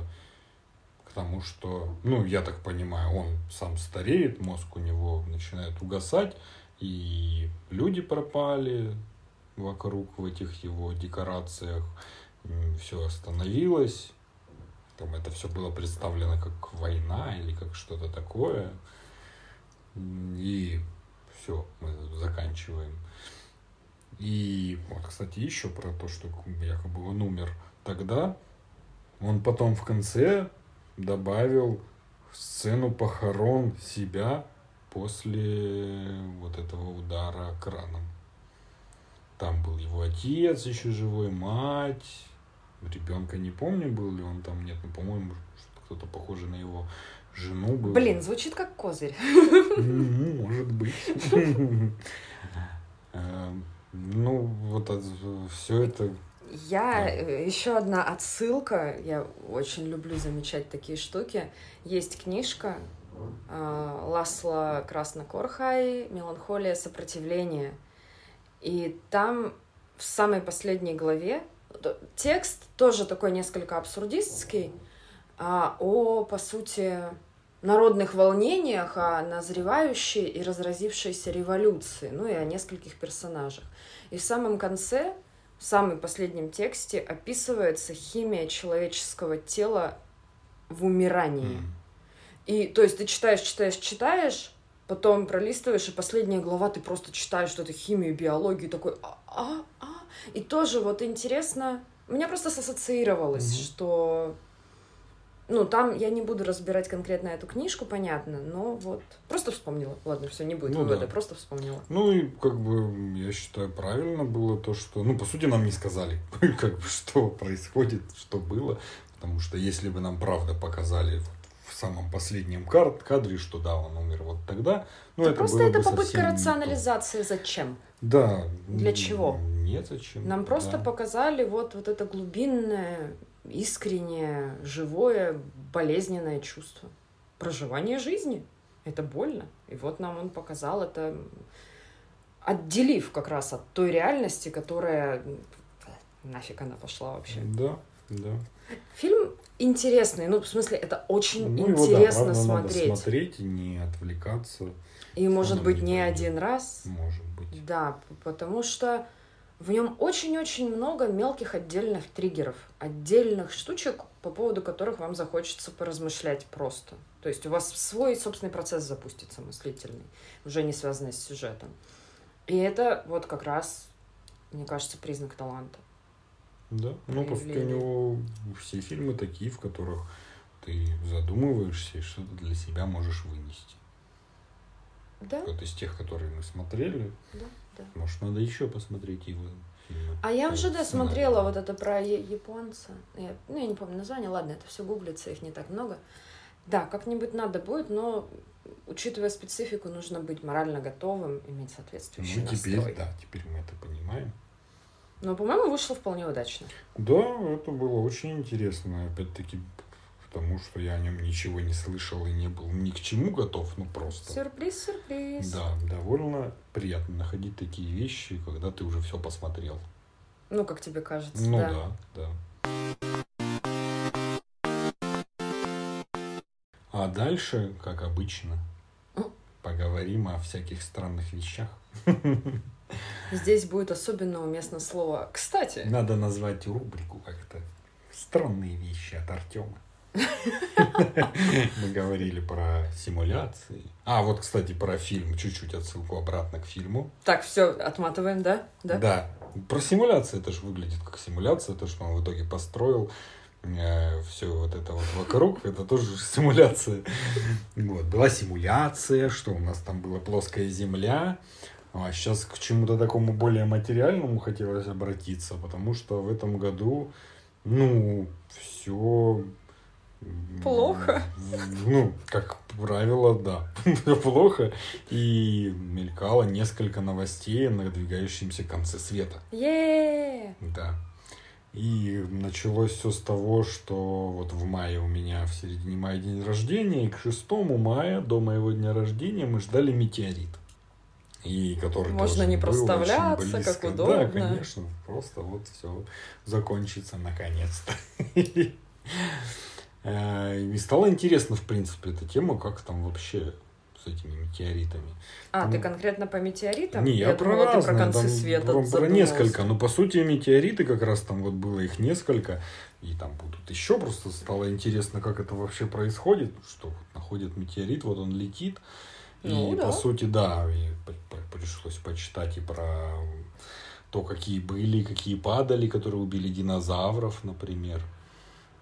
к тому, что, ну, я так понимаю, он сам стареет, мозг у него начинает угасать, и люди пропали вокруг в этих его декорациях, все остановилось, там это все было представлено как война или как что-то такое, и все, мы заканчиваем. И вот, кстати, еще про то, что якобы он умер тогда, он потом в конце добавил сцену похорон себя после вот этого удара краном. Там был его отец еще живой, мать, ребенка не помню, был ли он там, нет, ну, по-моему, кто-то похожий на его жену был. Блин, звучит как козырь. М, Может быть. Эм, Ну, вот все это... Я Да. еще одна отсылка. Я очень люблю замечать такие штуки. Есть книжка а, Ласла Краснокорхай «Меланхолия сопротивления». И там в самой последней главе текст тоже такой несколько абсурдистский, а, о, по сути, народных волнениях, о назревающей и разразившейся революции, ну и о нескольких персонажах. И в самом конце, в самом последнем тексте описывается химия человеческого тела в умирании. м, И то есть ты читаешь, читаешь, читаешь, потом пролистываешь, и последняя глава ты просто читаешь что-то химию, биологию, такой а, а, а. И тоже вот интересно, меня просто ассоциировалось, Мгм. что ну, там я не буду разбирать конкретно эту книжку, понятно, но вот просто вспомнила. Ладно, все, не будет Ну вывода, да. просто вспомнила. Ну и как бы я считаю правильно было то, что, ну по сути нам не сказали, как бы что происходит, что было, потому что если бы нам правда показали самом последнем кар- кадре, что да, он умер вот тогда, ну Да это просто это попытка рационализации зачем? Да. Для чего? Нет, зачем. Нам просто да. показали вот, вот это глубинное, искреннее, живое, болезненное чувство. Проживание жизни. Это больно. И вот нам он показал это, отделив как раз от той реальности, которая... Нафиг она пошла вообще. Да, да. Фильм интересный, ну, в смысле, это очень Ну, его, да, интересно смотреть. Надо смотреть и не отвлекаться. И, может быть, не пойдет. один раз. Может быть. Да, потому что в нем очень-очень много мелких отдельных триггеров, отдельных штучек, по поводу которых вам захочется поразмышлять просто. То есть у вас свой собственный процесс запустится мыслительный, уже не связанный с сюжетом. И это вот как раз, мне кажется, признак таланта. Да. Ну, по сути, у него все фильмы такие, в которых ты задумываешься и что-то для себя можешь вынести. Да, Вот из тех, которые мы смотрели, да, да. может, надо еще посмотреть его фильмы. А я уже, да, смотрела вот это про японца. Я, ну, я не помню название, ладно, это все гуглится, их не так много. Да, как-нибудь надо будет, но учитывая специфику, нужно быть морально готовым, иметь соответствующий Ну, теперь, настрой. да, теперь мы это понимаем. Но, по-моему, вышло вполне удачно. Да, это было очень интересно. Опять-таки, потому что я о нем ничего не слышал и не был ни к чему готов, ну просто. Сюрприз, сюрприз. Да, довольно приятно находить такие вещи, когда ты уже все посмотрел. Ну, как тебе кажется, Ну да. да, да. А дальше, как обычно, поговорим о всяких странных вещах. Здесь будет особенно уместно слово «кстати». Надо назвать рубрику как-то «Странные вещи от Артема». Мы говорили про симуляции. А, вот, кстати, про фильм. Чуть-чуть отсылку обратно к фильму. Так, все, отматываем, да? Да. Да. Про симуляции это же выглядит как симуляция. То, что он в итоге построил э, все вот это вот вокруг, это тоже симуляция. Вот, была симуляция, что у нас там была плоская земля, а сейчас к чему-то такому более материальному хотелось обратиться, потому что в этом году, ну, все Плохо. Ну, как правило, да. Плохо. И мелькало несколько новостей о надвигающемся конце света. е Да. И началось все с того, что вот в мае у меня в середине мая день рождения, и к 6 мая до моего дня рождения мы ждали метеорит. И который Можно не проставляться, как удобно. Да, конечно. Просто вот все закончится наконец-то. Э, и стало интересно, в принципе, эта тема, как там вообще с этими метеоритами. А, ну, ты конкретно по метеоритам? Не, я, я про думала, разные, про концы там, света про, про несколько. Ну, по сути, метеориты как раз там вот было их несколько. И там будут еще просто стало интересно, как это вообще происходит. Что вот находят метеорит, вот он летит. Ну, и да. по сути, да, и пришлось почитать и про то, какие были, какие падали, которые убили динозавров, например.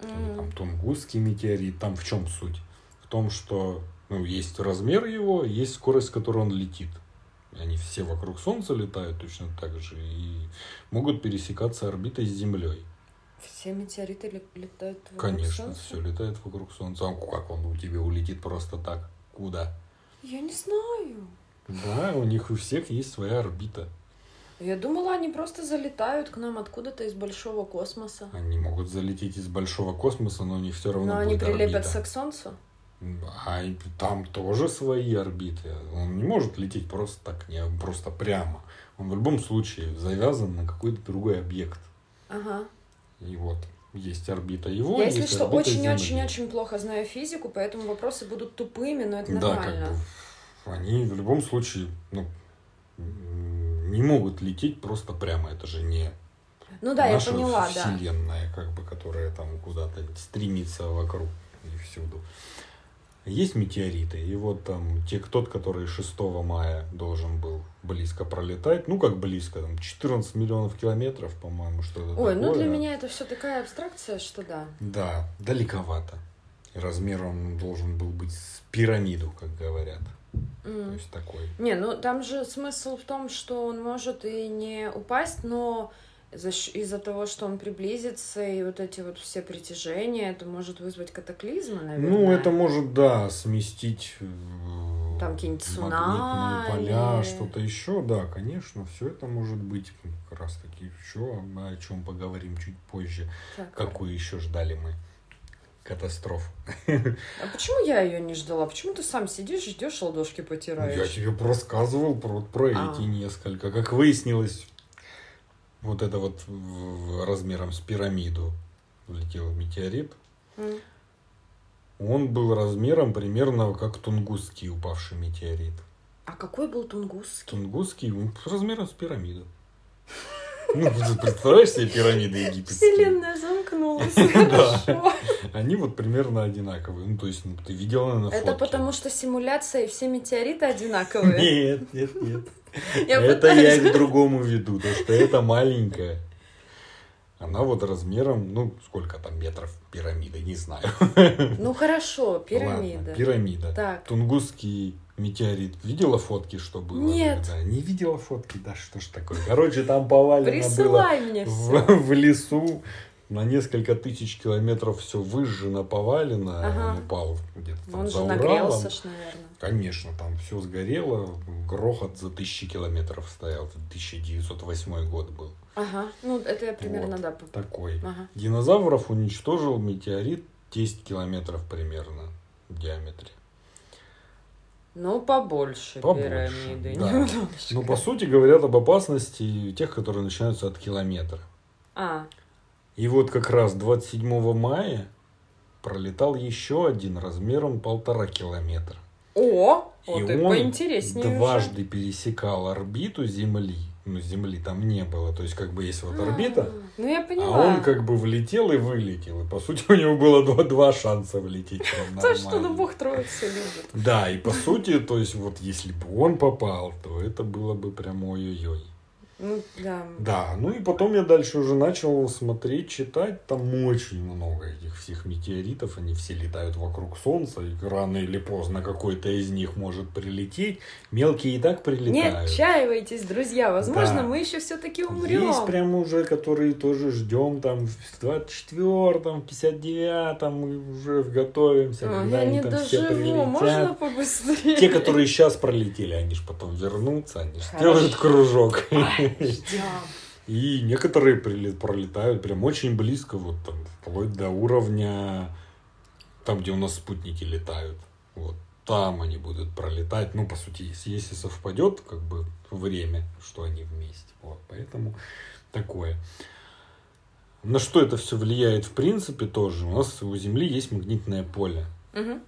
Mm. Там Тунгусский метеорит. Там в чем суть? В том, что ну, есть размер его, есть скорость, с которой он летит. Они все вокруг Солнца летают точно так же и могут пересекаться орбитой с Землей. Все метеориты летают вокруг Конечно, Солнца? все летает вокруг Солнца. А как он у тебя улетит просто так? Куда? Я не знаю. Да, у них у всех есть своя орбита. Я думала, они просто залетают к нам откуда-то из большого космоса. Они могут залететь из большого космоса, но у них все равно Но будет они прилепятся орбита. к Солнцу? А там тоже свои орбиты. Он не может лететь просто так, не просто прямо. Он в любом случае завязан на какой-то другой объект. Ага. И вот есть орбита его. Я, если что, очень-очень-очень плохо знаю физику, поэтому вопросы будут тупыми, но это нормально. Да, как бы они в любом случае, ну, не могут лететь просто прямо. Это же не ну да, наша я поняла, вселенная, да. как бы, которая там куда-то стремится вокруг и всюду. Есть метеориты, и вот там те, тот, который 6 мая должен был близко пролетать, ну как близко, там 14 миллионов километров, по-моему, что-то Ой, такое. ну для меня это все такая абстракция, что да. Да, далековато. Размером он должен был быть с пирамиду, как говорят. Mm. То есть такой. Не, ну там же смысл в том, что он может и не упасть, но из-за того, что он приблизится, и вот эти вот все притяжения, это может вызвать катаклизмы, наверное. Ну, это может, да, сместить э, там какие-нибудь цунами. поля, что-то еще, да, конечно, все это может быть как раз таки еще, о чем поговорим чуть позже. Так. Какую еще ждали мы? Катастроф. А почему я ее не ждала? Почему ты сам сидишь, ждешь, ладошки потираешь? Я тебе рассказывал про, про а. эти несколько. Как выяснилось, вот это вот размером с пирамиду летел метеорит. Mm. Он был размером примерно как тунгусский упавший метеорит. А какой был тунгусский? Тунгусский размером с пирамиду. Ну, представляешь себе пирамиды египетские? Вселенная замкнулась. Да. Они вот примерно одинаковые. Ну, то есть, ну, ты видела на фотке. Это потому что симуляция и все метеориты одинаковые? Нет, нет, нет. Я это я к другому веду, то что это маленькая. Она вот размером, ну, сколько там метров пирамиды, не знаю. Ну, хорошо, пирамида. Ладно, пирамида. Так. Тунгусский метеорит. Видела фотки, что было? Нет. Да, не видела фотки, да что ж такое. Короче, там повалено Присылай было мне в, в лесу. На несколько тысяч километров все выжжено, повалено. Ага. Он упал где-то там Он за же Уралом. ж, наверное. Конечно, там все сгорело. Грохот за тысячи километров стоял. 1908 год был. Ага, ну это я примерно, вот, да. Такой. Ага. Динозавров уничтожил метеорит 10 километров примерно в диаметре. Ну, побольше, побольше пирамиды. Да. Ну, по сути, говорят об опасности тех, которые начинаются от километра. А. И вот как раз 27 мая пролетал еще один размером полтора километра. О, и вот он поинтереснее дважды уже. пересекал орбиту Земли ну, Земли там не было. То есть, как бы есть вот орбита, Ну, я а поняла. он как бы влетел и вылетел. И, по сути, у него было два, два шанса влететь. То, что ну. Бог Троицу любит. Да, и по сути, то есть, вот если бы он попал, то это было бы прям ой-ой-ой. Ну, да. Да, ну и потом я дальше уже начал смотреть, читать. Там очень много этих всех метеоритов. Они все летают вокруг Солнца. И рано или поздно какой-то из них может прилететь. Мелкие и так Не прилетают. отчаивайтесь, друзья. Возможно, Да. мы еще все-таки умрем. Есть прям уже, которые тоже ждем там в 24-м, в 59-м, мы уже готовимся. Когда я не доживу. Можно побыстрее? Те, которые сейчас пролетели, они же потом вернутся, они же сделают кружок. Ждем. И некоторые пролетают прям очень близко, вот там, вплоть до уровня, там, где у нас спутники летают. Вот там они будут пролетать. Ну, по сути, если, совпадет, как бы, время, что они вместе. Вот, поэтому такое. На что это все влияет, в принципе, тоже? У нас у Земли есть магнитное поле, Мгм.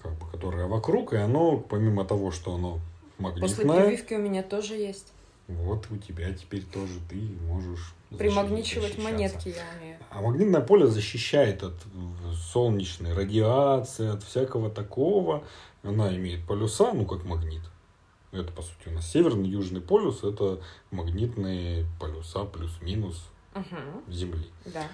как бы, которое вокруг, и оно, помимо того, что оно После магнитное, прививки у меня тоже есть. Вот у тебя теперь тоже ты можешь Примагничивать защищаться. монетки я умею. А магнитное поле защищает от солнечной радиации, от всякого такого. Она имеет полюса, ну как магнит. Это, по сути, у нас северный, южный полюс. Это магнитные полюса плюс-минус Мгм. Земли. Да.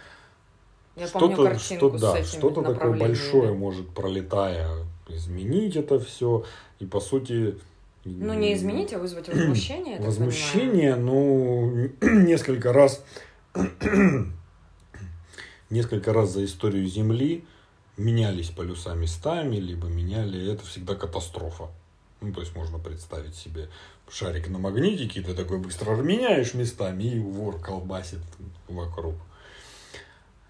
Я помню Что-то, что, да, что-то такое большое может, пролетая, изменить это все. И, по сути... Ну, не изменить, а вызвать возмущение, так понимаю. Возмущение, ну, несколько раз, несколько раз за историю Земли менялись полюса местами, либо меняли, это всегда катастрофа. Ну, то есть можно представить себе шарик на магнитике, ты такой быстро меняешь местами, и вор колбасит вокруг.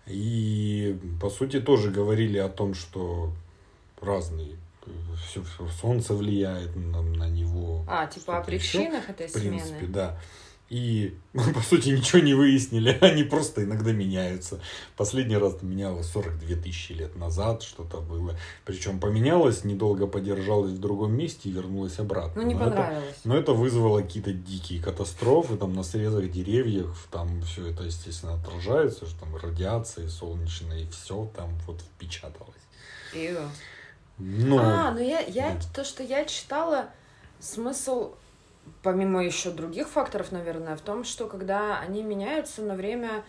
И, по сути, тоже говорили о том, что разные, все, солнце влияет на, на. А, типа о еще. причинах этой В принципе, смены. да. И, по сути, ничего не выяснили. Они просто иногда меняются. Последний раз менялось 42 тысячи лет назад что-то было. Причем поменялось, недолго подержалось в другом месте и вернулось обратно. Ну, не Но это- понравилось. но это вызвало какие-то дикие катастрофы, там на срезах деревьев, там все это, естественно, отражается, что там радиация солнечная, и все там вот впечаталось. Иу. Но, А, ну я, я да. то, что я читала, смысл, помимо еще других факторов, наверное, в том, что когда они меняются на время,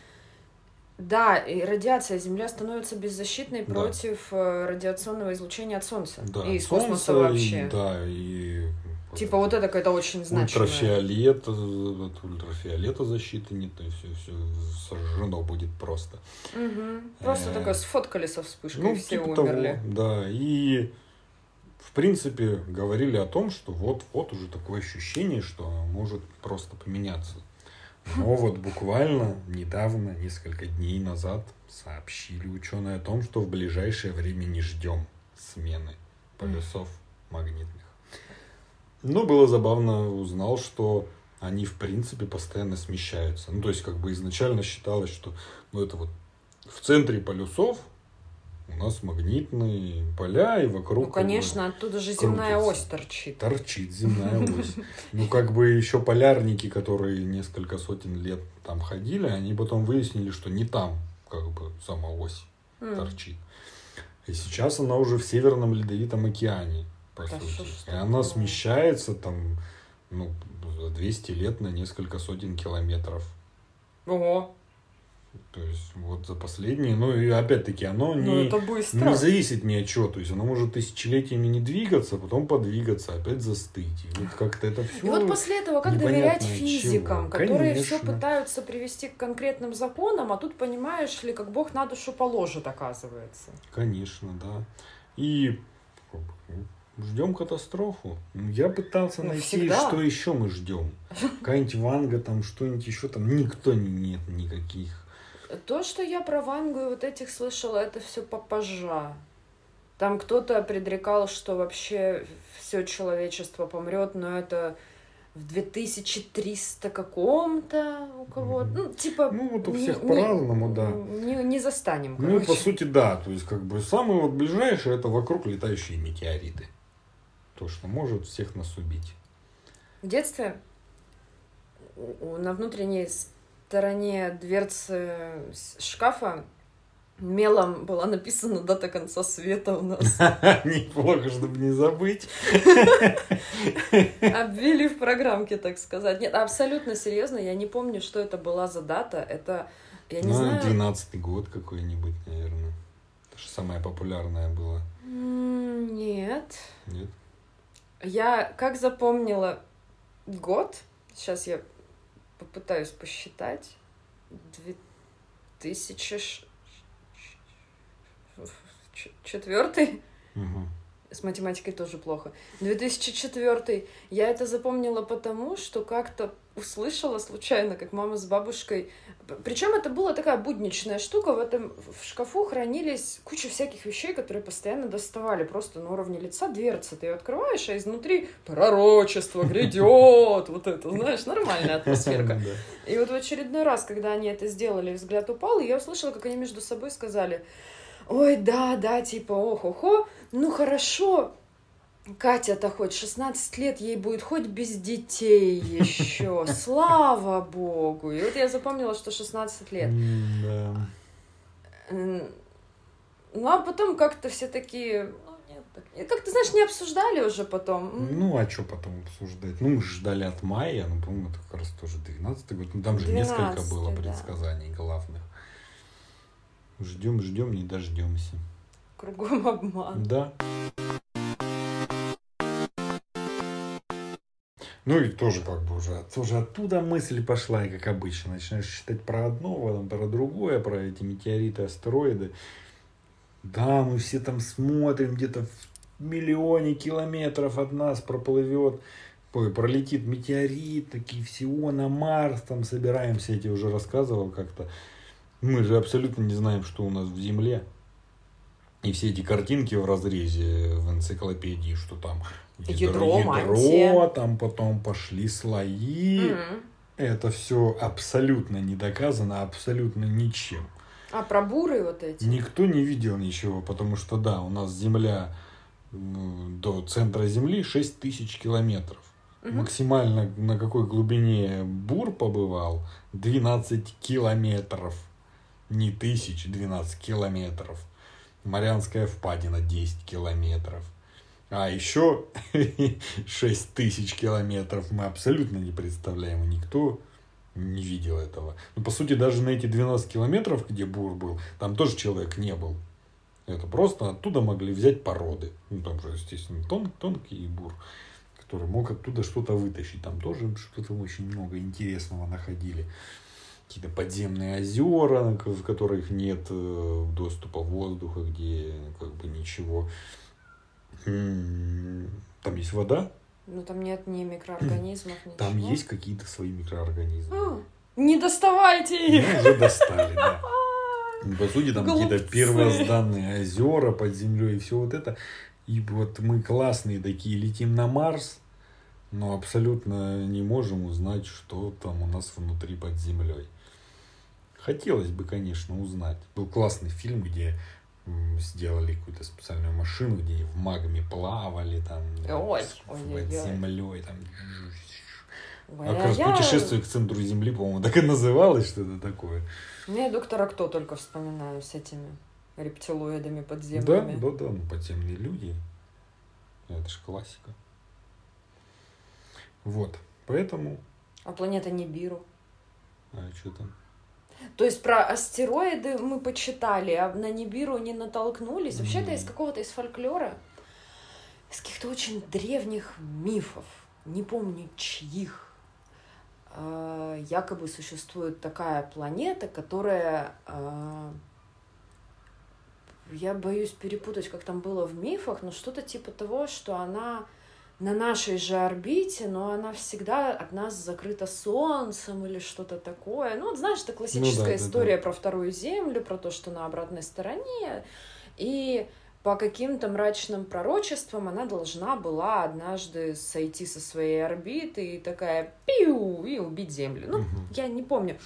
да, и радиация Земля становится беззащитной Да. против э, радиационного излучения от Солнца да, и из солнце, космоса и- вообще. да, и... Типа вот это какая-то очень значимая. Ультрафиолет, э, от ультрафиолета защиты нет, и все, все сожжено будет просто. Мгм. Просто Э, такое сфоткали со вспышкой, Ну, и все типа умерли. того, да. И, в принципе, говорили о том, что вот-вот уже такое ощущение, что может просто поменяться. Но вот буквально недавно, несколько дней назад, сообщили ученые о том, что в ближайшее время не ждем смены полюсов магнитных. Но было забавно, узнал, что они, в принципе, постоянно смещаются. Ну, то есть, как бы изначально считалось, что ну, это вот в центре полюсов у нас магнитные поля, и вокруг... Ну, как бы, конечно, оттуда же земная крутится. ось торчит. торчит земная ось. Ну, как бы еще полярники, которые несколько сотен лет там ходили, они потом выяснили, что не там, как бы, сама ось торчит. И сейчас она уже в Северном Ледовитом океане, по Да сути. И она смещается там, ну, за 200 лет на несколько сотен километров. Ого, То есть, вот за последние, ну, и опять-таки, оно ну не, не зависит ни от чего. То есть, оно может тысячелетиями не двигаться, потом подвигаться, опять застыть. И вот как-то это все... И вот после этого как доверять чего. физикам, которые все Конечно. пытаются привести к конкретным законам, а тут понимаешь ли, как Бог на душу положит, оказывается. Конечно, да. И ждем катастрофу. Ну, Я пытался Ну, найти, всегда. что еще мы ждем. Какая-нибудь Ванга, там что-нибудь еще там. Никто не нет никаких. То, что я про Вангу и вот этих слышала, это все попозжа. Там кто-то предрекал, что вообще все человечество помрет, но это в 2300 каком-то у кого Мгм. Ну, типа... Ну, вот у всех по-разному, да. Не, не застанем, Ну, короче. по сути, да. То есть, как бы, самое вот ближайшее это вокруг летающие метеориты. То, что может всех нас убить. В детстве на внутренней стороне дверцы шкафа мелом была написана дата конца света у нас. Неплохо, чтобы не забыть. Обвели в программке, так сказать. Нет, абсолютно серьезно, я не помню, что это была за дата. Это, я не ну, знаю... 12 год какой-нибудь, наверное. Это же самое популярное было. Нет. Нет? Я как запомнила год, сейчас я попытаюсь посчитать, 2000 четвертый. Угу. С математикой тоже плохо. 2004. Я это запомнила потому, что как-то услышала случайно, как мама с бабушкой. Причем это была такая будничная штука. В этом в шкафу хранились куча всяких вещей, которые постоянно доставали просто на уровне лица дверцы. Ты ее открываешь, а изнутри пророчество грядет. Вот это, знаешь, нормальная атмосферка. И вот в очередной раз, когда они это сделали, взгляд упал, и я услышала, как они между собой сказали ой, да, да, типа, ох-охо, ну хорошо, Катя-то хоть 16 лет, ей будет хоть без детей еще, слава богу. И вот я запомнила, что 16 лет. Ну, а потом как-то все такие, ну, как ты знаешь, не обсуждали уже потом. Ну, а что потом обсуждать? Ну, мы ждали от мая, ну, по-моему, это как раз тоже 12 год. Ну, там же несколько было предсказаний главных. Ждем, ждем, не дождемся. Кругом обман. Да. Ну и тоже как бы уже, тоже оттуда мысль пошла, и как обычно, начинаешь считать про одно, потом про другое, про эти метеориты, астероиды. Да, мы все там смотрим, где-то в миллионе километров от нас проплывет, пролетит метеорит, такие всего на Марс, там собираемся, я тебе уже рассказывал как-то. Мы же абсолютно не знаем, что у нас в Земле. И все эти картинки в разрезе в энциклопедии, что там ядро, ядро, ядро там потом пошли слои. Mm-hmm. Это все абсолютно не доказано, абсолютно ничем. А про буры вот эти? Никто не видел ничего, потому что да, у нас Земля до центра Земли 6 тысяч километров. Угу. Максимально на какой глубине бур побывал? 12 километров не тысяч, 12 километров. Марианская впадина 10 километров. А еще 6 тысяч километров мы абсолютно не представляем. Никто не видел этого. Ну, по сути, даже на эти 12 километров, где бур был, там тоже человек не был. Это просто оттуда могли взять породы. Ну, там же, естественно, тон, тонкий бур, который мог оттуда что-то вытащить. Там тоже что-то очень много интересного находили какие-то подземные озера, в которых нет э, доступа воздуха, где как бы ничего. Там есть вода. Ну там нет ни микроорганизмов, ничего. Там есть какие-то свои микроорганизмы. А, не доставайте их! Мы уже достали, да. Ну, по сути, там какие-то первозданные озера под землей и все вот это. И вот мы классные такие летим на Марс, но абсолютно не можем узнать, что там у нас внутри под землей. Хотелось бы, конечно, узнать. Был классный фильм, где сделали какую-то специальную машину, где в магме плавали там ой, под ой, землей там. Ой, а как раз путешествие к центру Земли, по-моему, так и называлось что-то такое. Я доктора кто только вспоминаю с этими рептилоидами подземными. Да, да, да, ну подземные люди. Это же классика. Вот, поэтому... А планета Нибиру? А что там? То есть про астероиды мы почитали, а на Нибиру не натолкнулись. Mm-hmm. Вообще-то из какого-то из фольклора, из каких-то очень древних мифов, не помню чьих, а, якобы существует такая планета, которая а, я боюсь перепутать, как там было в мифах, но что-то типа того, что она на нашей же орбите, но она всегда от нас закрыта Солнцем или что-то такое. Ну, вот знаешь, это классическая ну, да, история да, да. про вторую Землю, про то, что на обратной стороне. И по каким-то мрачным пророчествам она должна была однажды сойти со своей орбиты и такая пиу и убить Землю. Ну, угу. я не помню.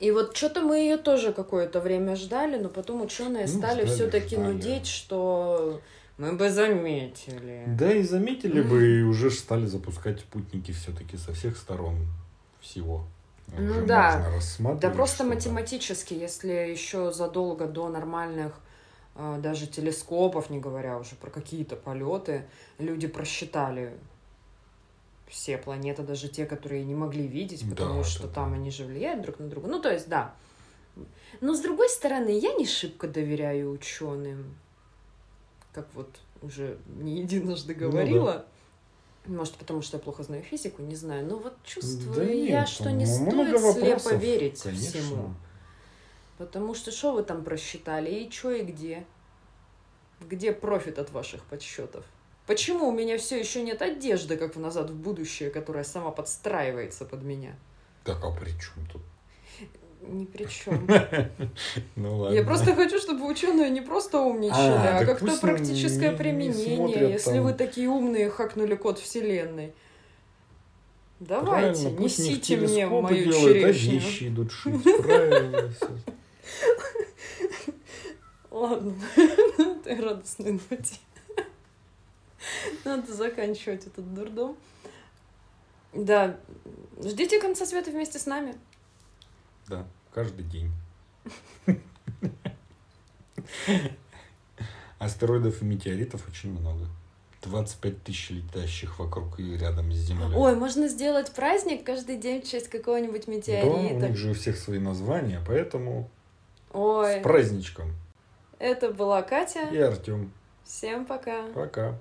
И вот что-то мы ее тоже какое-то время ждали, но потом ученые ну, стали все-таки нудеть, что Мы бы заметили. Да и заметили бы, и уже стали запускать спутники все-таки со всех сторон всего. Ну Уже да. Да просто математически, если еще задолго до нормальных э, даже телескопов, не говоря уже про какие-то полеты, люди просчитали все планеты, даже те, которые не могли видеть, потому Да, что да, там да. они же влияют друг на друга. Ну, то есть, да. Но с другой стороны, я не шибко доверяю ученым. Как вот уже не единожды Ну да. говорила. Может, потому что я плохо знаю физику, не знаю. Но вот чувствую Да я, нет, что там не стоит слепо вопросов, верить конечно. всему. Потому что что вы там просчитали, и что, и где? Где профит от ваших подсчетов? Почему у меня все еще нет одежды, как в «Назад в будущее», которая сама подстраивается под меня? Так, а при чем тут? Ни при чем. Ну ладно. Я просто хочу, чтобы ученые не просто умничали, А, а, как-то практическое не- не применение. Если там. вы такие умные, хакнули код вселенной. Давайте, Правильно, несите мне мою делают, а черешню. вещи идут шить. Правильно. Ладно, на этой радостной ноте. Надо заканчивать этот дурдом. Да, ждите конца света вместе с нами. Да, каждый день. Астероидов и метеоритов очень много. 25 тысяч летящих вокруг и рядом с Землей. Ой, можно сделать праздник каждый день в честь какого-нибудь да, у метеорита. них же у всех свои названия, поэтому Ой, с праздничком. это была Катя. И Артем. Всем пока. Пока.